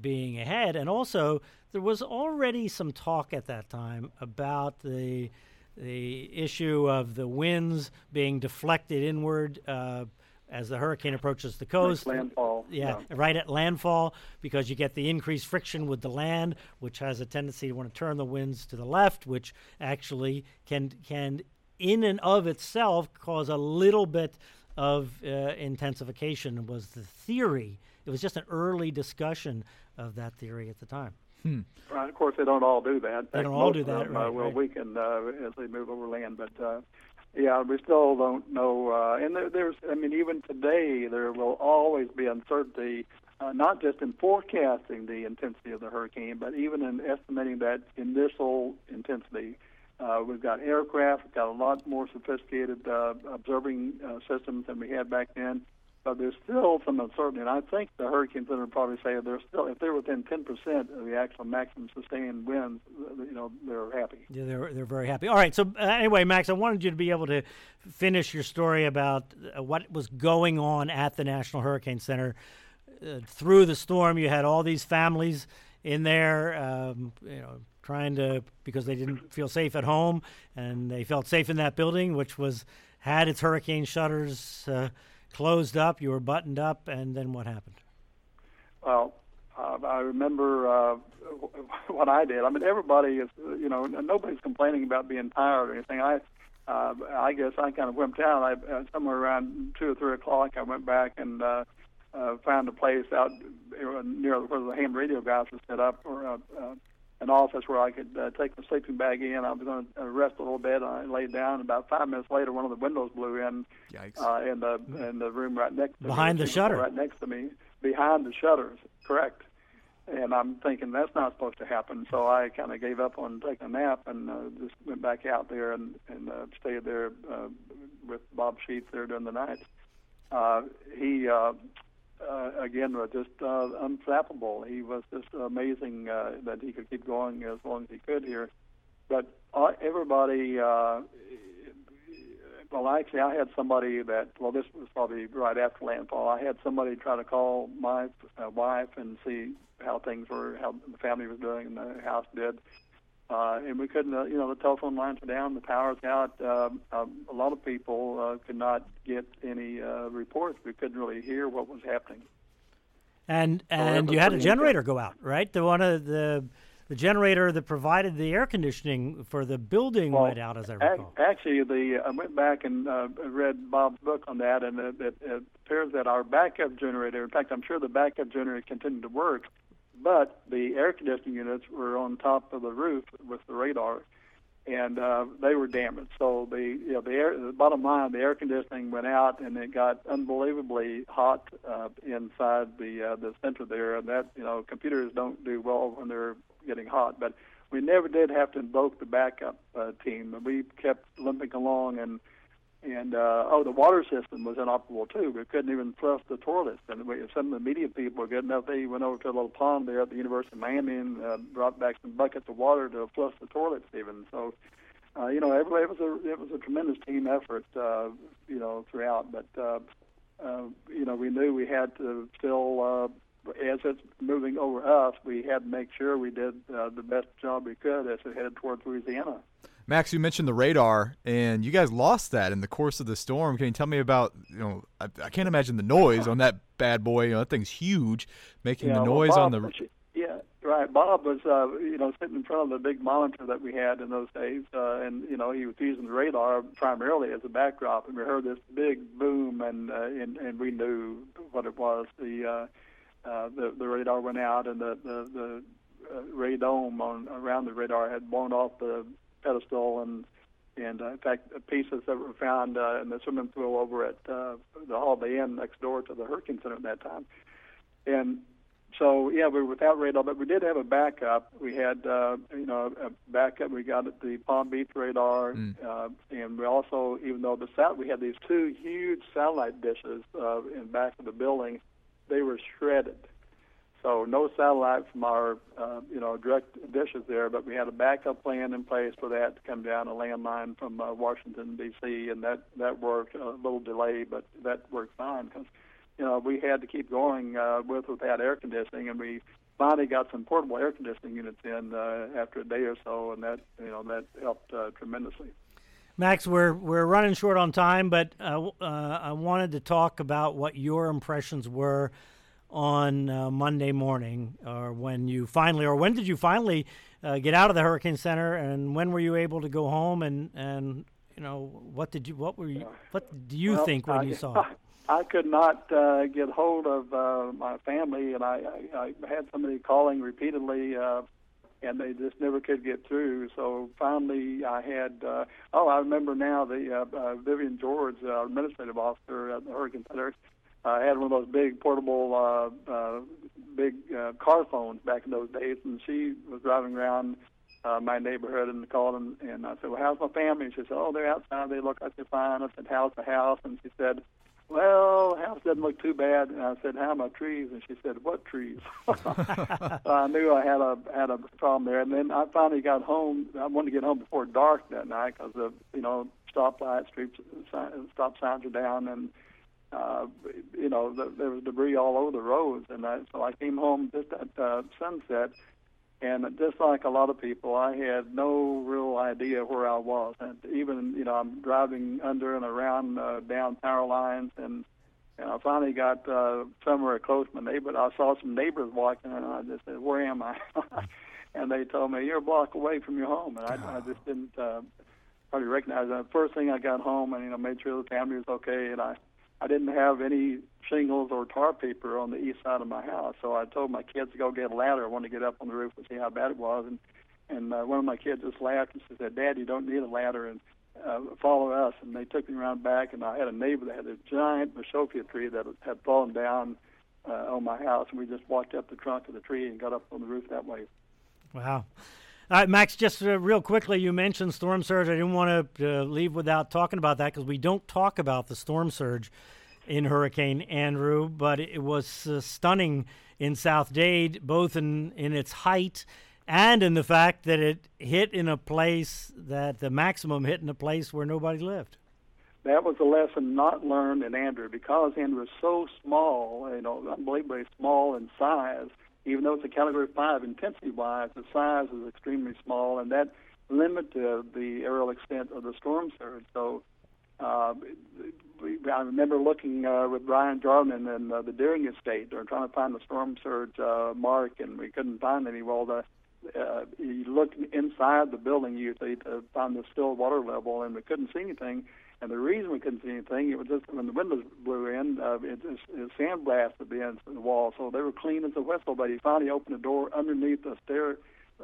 being ahead, and also there was already some talk at that time about the the issue of the winds being deflected inward. Uh, as the hurricane approaches the coast. landfall. Yeah, yeah, right at landfall because you get the increased friction with the land, which has a tendency to want to turn the winds to the left, which actually can can in and of itself cause a little bit of uh, intensification was the theory. It was just an early discussion of that theory at the time. Hmm. Right. Of course, they don't all do that. They don't all do that. Them, right, uh, will right. weaken uh, as they move over land, but uh, yeah, we still don't know. Uh, and there, there's, I mean, even today, there will always be uncertainty, uh, not just in forecasting the intensity of the hurricane, but even in estimating that initial intensity. Uh, we've got aircraft, we've got a lot more sophisticated uh, observing uh, systems than we had back then. But there's still some uncertainty, and I think the Hurricane Center would probably say they're still, if they're within 10% of the actual maximum sustained winds, you know, they're happy. Yeah, they're they're very happy. All right, so uh, anyway, Max, I wanted you to be able to finish your story about uh, what was going on at the National Hurricane Center uh, through the storm. You had all these families in there, um, you know, trying to because they didn't feel safe at home and they felt safe in that building, which was had its hurricane shutters uh, closed up. You were buttoned up, and then what happened? Well, uh, I remember uh, what I did. I mean, everybody is, you know, nobody's complaining about being tired or anything. I, uh, I guess I kind of wimped out. I uh, somewhere around two or three o'clock, I went back and uh, uh, found a place out near where the ham radio guys were set up, or uh, uh, an office where I could uh, take my sleeping bag in. I was going to rest a little bit. I laid down. About five minutes later, one of the windows blew in. Yikes. Uh, in the in the room right next to behind me, the shutter. Right next to me, behind the shutters. Correct. And I'm thinking that's not supposed to happen. So I kind of gave up on taking a nap and uh, just went back out there and and uh, stayed there uh, with Bob Sheets there during the night. Uh, he uh, uh, again was just uh, unflappable. He was just amazing uh, that he could keep going as long as he could here. But uh, everybody, uh, well, actually, I had somebody that, well, this was probably right after landfall. I had somebody try to call my uh, wife and see how things were, how the family was doing, and the house did. Uh, and we couldn't, uh, you know, the telephone lines were down, the power's out. Um, um, a lot of people uh, could not get any uh, reports. We couldn't really hear what was happening. And and you had a generator go out, right? The one of the the generator that provided the air conditioning for the building well, went out, as I recall. Actually, the I went back and uh, read Bob's book on that, and it, it, it appears that our backup generator, in fact, I'm sure the backup generator continued to work, but the air conditioning units were on top of the roof with the radar, and uh, they were damaged. So the you know the, air, the bottom line, the air conditioning went out, and it got unbelievably hot uh, inside the uh, the center there. And that you know computers don't do well when they're getting hot, but we never did have to invoke the backup uh, team. We kept limping along and and uh, oh, the water system was inoperable too. We couldn't even flush the toilets. And we, some of the media people were good enough. They went over to a little pond there at the University of Miami and uh, brought back some buckets of water to flush the toilets even. So, uh, you know, it, was a it was a tremendous team effort, uh, you know, throughout. But uh, uh, you know, we knew we had to still uh, as it's moving over us, we had to make sure we did uh, the best job we could as it headed towards Louisiana. Max, you mentioned the radar, and you guys lost that in the course of the storm. Can you tell me about, you know, I, I can't imagine the noise on that bad boy. You know, that thing's huge, making yeah, the noise well, on the. Yeah, right. Bob was, uh, you know, sitting in front of the big monitor that we had in those days, uh, and you know, he was using the radar primarily as a backdrop, and we heard this big boom, and uh, and, and we knew what it was. The uh, uh, the, the radar went out, and the the, the uh, radome on around the radar had blown off the pedestal, and and uh, in fact, pieces that were found uh, in the swimming pool over at uh, the Holiday Inn next door to the Hurricane Center at that time, and so yeah, we were without radar, but we did have a backup. We had uh, you know a backup. We got the Palm Beach radar, mm. uh, and we also, even though the sat, we had these two huge satellite dishes uh, in back of the building. They were shredded. So no satellite from our, uh, you know, direct dishes there, but we had a backup plan in place for that to come down a landline from uh, Washington D.C. and that that worked a little delay, but that worked fine because, you know, we had to keep going uh, with without air conditioning, and we finally got some portable air conditioning units in uh, after a day or so, and that you know that helped uh, tremendously. Max, we're we're running short on time, but uh, uh, I wanted to talk about what your impressions were on uh, Monday morning, or when you finally, or when did you finally uh, get out of the Hurricane Center, and when were you able to go home, and and you know what did you, what were you, what do you well, think when I, you saw? it? I could not uh, get hold of uh, my family, and I, I, I had somebody calling repeatedly, uh, and they just never could get through. So finally, I had. Uh, oh, I remember now the uh, uh, Vivian George, uh, administrative officer at the Hurricane Center I had one of those big portable, uh, uh, big uh, car phones back in those days, and she was driving around uh, my neighborhood and called and, and I said, "Well, how's my family?" And she said, "Oh, they're outside. They look like they're fine." I said, "How's the house?" And she said, "Well, house doesn't look too bad." And I said, "How my trees?" And she said, "What trees?" so I knew I had a had a problem there. And then I finally got home. I wanted to get home before dark that night because the you know stoplights, street stop signs are down, and uh, you know, the, there was debris all over the roads, and I, so I came home just at uh, sunset, and just like a lot of people, I had no real idea where I was, and even you know, I'm driving under and around uh, down power lines, and and I finally got uh, somewhere close to my neighbor. I saw some neighbors walking, and I just said, "Where am I?" and they told me, "You're a block away from your home," and I, I just didn't uh, recognize that. First thing I got home, and you know, made sure the family was okay, and I I didn't have any shingles or tar paper on the east side of my house, so I told my kids to go get a ladder. I wanted to get up on the roof and see how bad it was, and and uh, one of my kids just laughed and said, "Dad, you don't need a ladder and uh, follow us." And they took me around back, and I had a neighbor that had a giant Bischofia tree that had fallen down uh, on my house, and we just walked up the trunk of the tree and got up on the roof that way. Wow. Right, Max, just uh, real quickly, you mentioned storm surge. I didn't want to uh, leave without talking about that because we don't talk about the storm surge in Hurricane Andrew, but it was uh, stunning in South Dade, both in, in its height and in the fact that it hit in a place that the maximum hit in a place where nobody lived. That was a lesson not learned in Andrew because Andrew is so small, you know, unbelievably small in size. Even though it's a Category Five intensity-wise, the size is extremely small, and that limited the aerial extent of the storm surge. So uh, I remember looking uh, with Brian Jarvinen and uh, the Deering Estate, or trying to find the storm surge uh, mark, and we couldn't find any. Well, the uh, you looked inside the building usually to find the still water level, and we couldn't see anything. And the reason we couldn't see anything, it was just when the windows blew in, uh, it just it sandblasted the ends of the wall, so they were clean as a whistle. But he finally opened the door underneath the stair,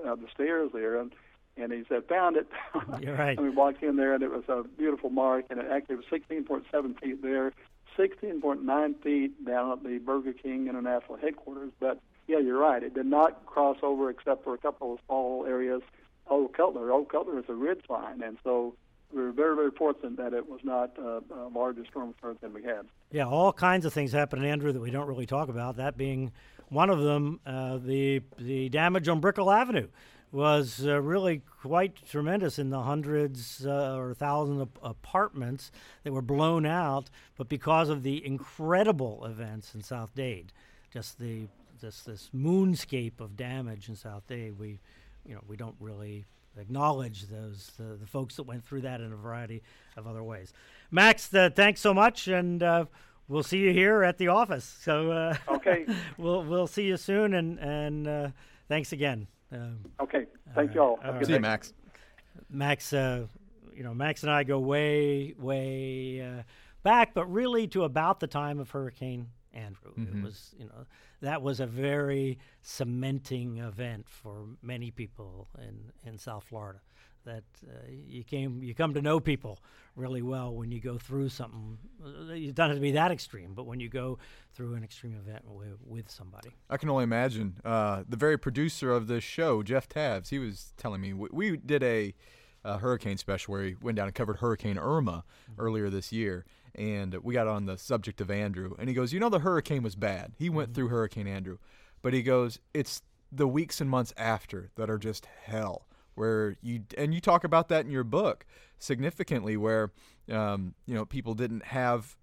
uh, the stairs there, and and he said, "Found it." You're right. and we walked in there, and it was a beautiful mark, and it actually was 16.7 feet there, 16.9 feet down at the Burger King International headquarters. But yeah, you're right. It did not cross over except for a couple of small areas. Old Cutler. Old Cutler is a ridge line, and so we were very, very fortunate that it was not uh, a larger storm than we had. Yeah, all kinds of things happened, Andrew, that we don't really talk about. That being one of them, uh, the the damage on Brickell Avenue was uh, really quite tremendous in the hundreds uh, or thousands of apartments that were blown out, but because of the incredible events in South Dade, just the this this moonscape of damage in South Dade. We, you know, we don't really acknowledge those the, the folks that went through that in a variety of other ways. Max, uh, thanks so much, and uh, we'll see you here at the office. So uh, Okay. we'll we'll see you soon, and and uh, thanks again. Um, Okay. Thank you all. Have a good See you. Max. Max, uh, you know, Max and I go way, way uh, back, but really to about the time of Hurricane Andrew. It was, you know, that was a very cementing event for many people in, in South Florida. That uh, you came, you come to know people really well when you go through something. Uh, It doesn't have to be that extreme, but when you go through an extreme event with, with somebody. I can only imagine. Uh, the very producer of this show, Jeff Tabs, he was telling me we, we did a, uh hurricane special where he went down and covered Hurricane Irma earlier this year, and we got on the subject of Andrew, and he goes, "You know, the hurricane was bad. He went through Hurricane Andrew, but he goes, it's the weeks and months after that are just hell." Where you and you talk about that in your book significantly, where um, you know people didn't have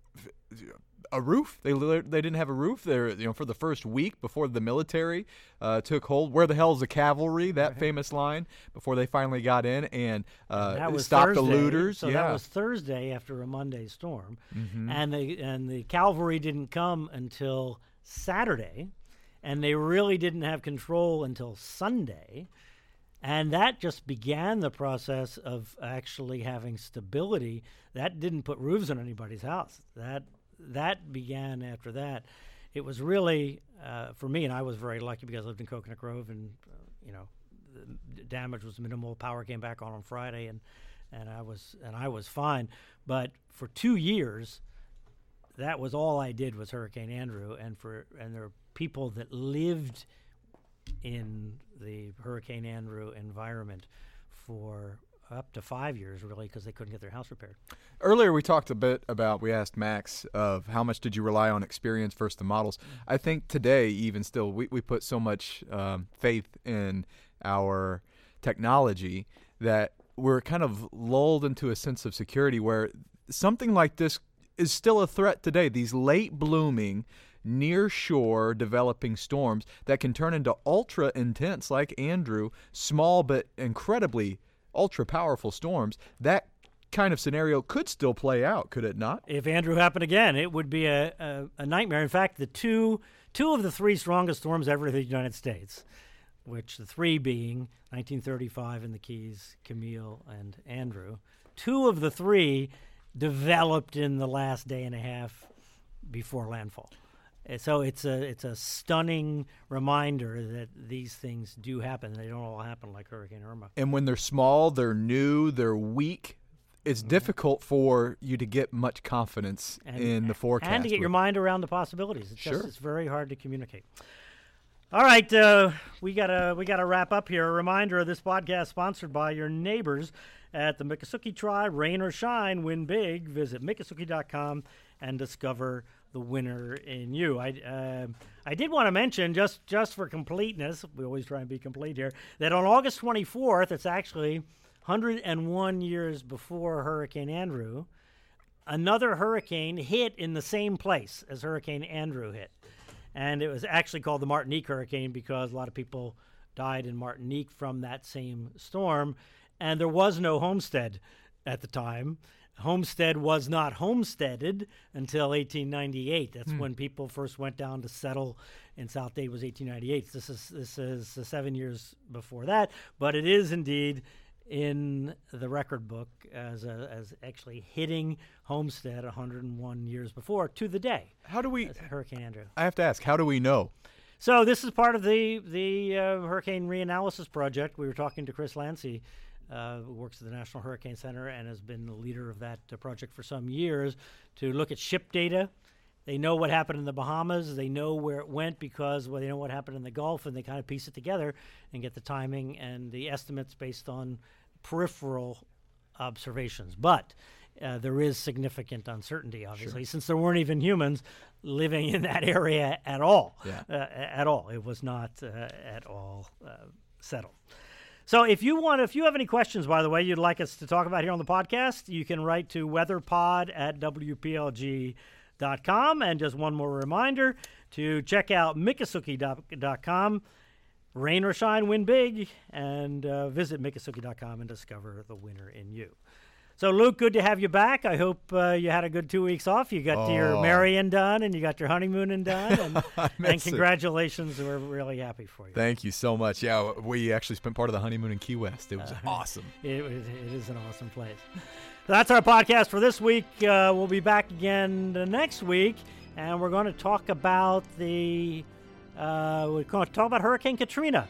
a roof. They they didn't have a roof there. You know, for the first week before the military uh, took hold. Where the hell's the cavalry? That famous line before they finally got in and uh, stopped Thursday, the looters. So yeah, Mm-hmm. that was Thursday after a Monday storm, and the and the cavalry didn't come until Saturday, and they really didn't have control until Sunday, and that just began the process of actually having stability. That didn't put roofs on anybody's house. That that began after that. It was really uh, for me, and I was very lucky because I lived in Coconut Grove, and uh, you know the damage was minimal. Power came back on on Friday, and and I was and I was fine. But for two years, that was all I did was Hurricane Andrew, and for and there are people that lived in the Hurricane Andrew environment for up to five years, really, because they couldn't get their house repaired. Earlier, we talked a bit about. We asked Max of how much did you rely on experience versus the models. I think today, even still, we, we put so much um, faith in our technology that we're kind of lulled into a sense of security where something like this is still a threat today. These late blooming, near shore developing storms that can turn into ultra intense, like Andrew, small but incredibly ultra powerful storms. That kind of scenario could still play out, could it not? If Andrew happened again, it would be a, a, a nightmare. In fact, the two two of the three strongest storms ever in the United States, which the three being 1935 in the Keys, Camille and Andrew, two of the three developed in the last day and a half before landfall. Uh, So it's a it's a stunning reminder that these things do happen. They don't all happen like Hurricane Irma. And when they're small, they're new, they're weak. It's difficult for you to get much confidence in the forecast. and to get your mind around the possibilities. It's Sure. just it's very hard to communicate. All right, uh, we gotta we gotta wrap up here. A reminder: of this podcast sponsored by your neighbors at the Miccosukee Tribe. Rain or shine, win big. Visit miccosukee.com and discover the winner in you. I uh, I did want to mention just just for completeness, we always try and be complete here. That on August 24th, it's actually 101 years before Hurricane Andrew another hurricane hit in the same place as Hurricane Andrew hit. And it was actually called the Martinique hurricane because a lot of people died in Martinique from that same storm. And there was no homestead at the time. Homestead was not homesteaded until 1898. That's when people first went down to settle in South Dade was 1898. This is this is seven years before that, but it is indeed in the record book as a, as actually hitting Homestead 101 years before to the day. How do we? Hurricane Andrew. I have to ask. How do we know? So this is part of the the uh, Hurricane Reanalysis Project. We were talking to Chris Landsea, uh, works at the National Hurricane Center and has been the leader of that uh, project for some years, to look at ship data. They know what happened in the Bahamas. They know where it went because well, they know what happened in the Gulf, and they kind of piece it together and get the timing and the estimates based on peripheral observations. But uh, there is significant uncertainty, obviously, since there weren't even humans living in that area at all. Yeah. Uh, at all, it was not uh, at all uh, settled. So, if you want, if you have any questions, by the way, you'd like us to talk about here on the podcast, you can write to weatherpod at wplg Miccosukee.com. And just one more reminder to check out Miccosukee.com. Rain or shine, win big, and uh, visit Miccosukee.com and discover the winner in you. So, Luke, good to have you back. I hope uh, you had a good two weeks off. You got Oh. your marrying done and you got your honeymoon and done. And, and miss it. congratulations. We're really happy for you. Thank you so much. Yeah, we actually spent part of the honeymoon in Key West. It was awesome. It, it it is an awesome place. So that's our podcast for this week. Uh, we'll be back again the next week, and we're going to talk about the uh, we're going to talk about Hurricane Katrina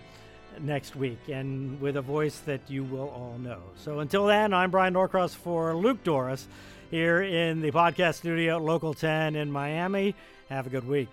next week, and with a voice that you will all know. So until then, I'm Bryan Norcross for Luke Dorris here in the podcast studio at Local 10 in Miami. Have a good week.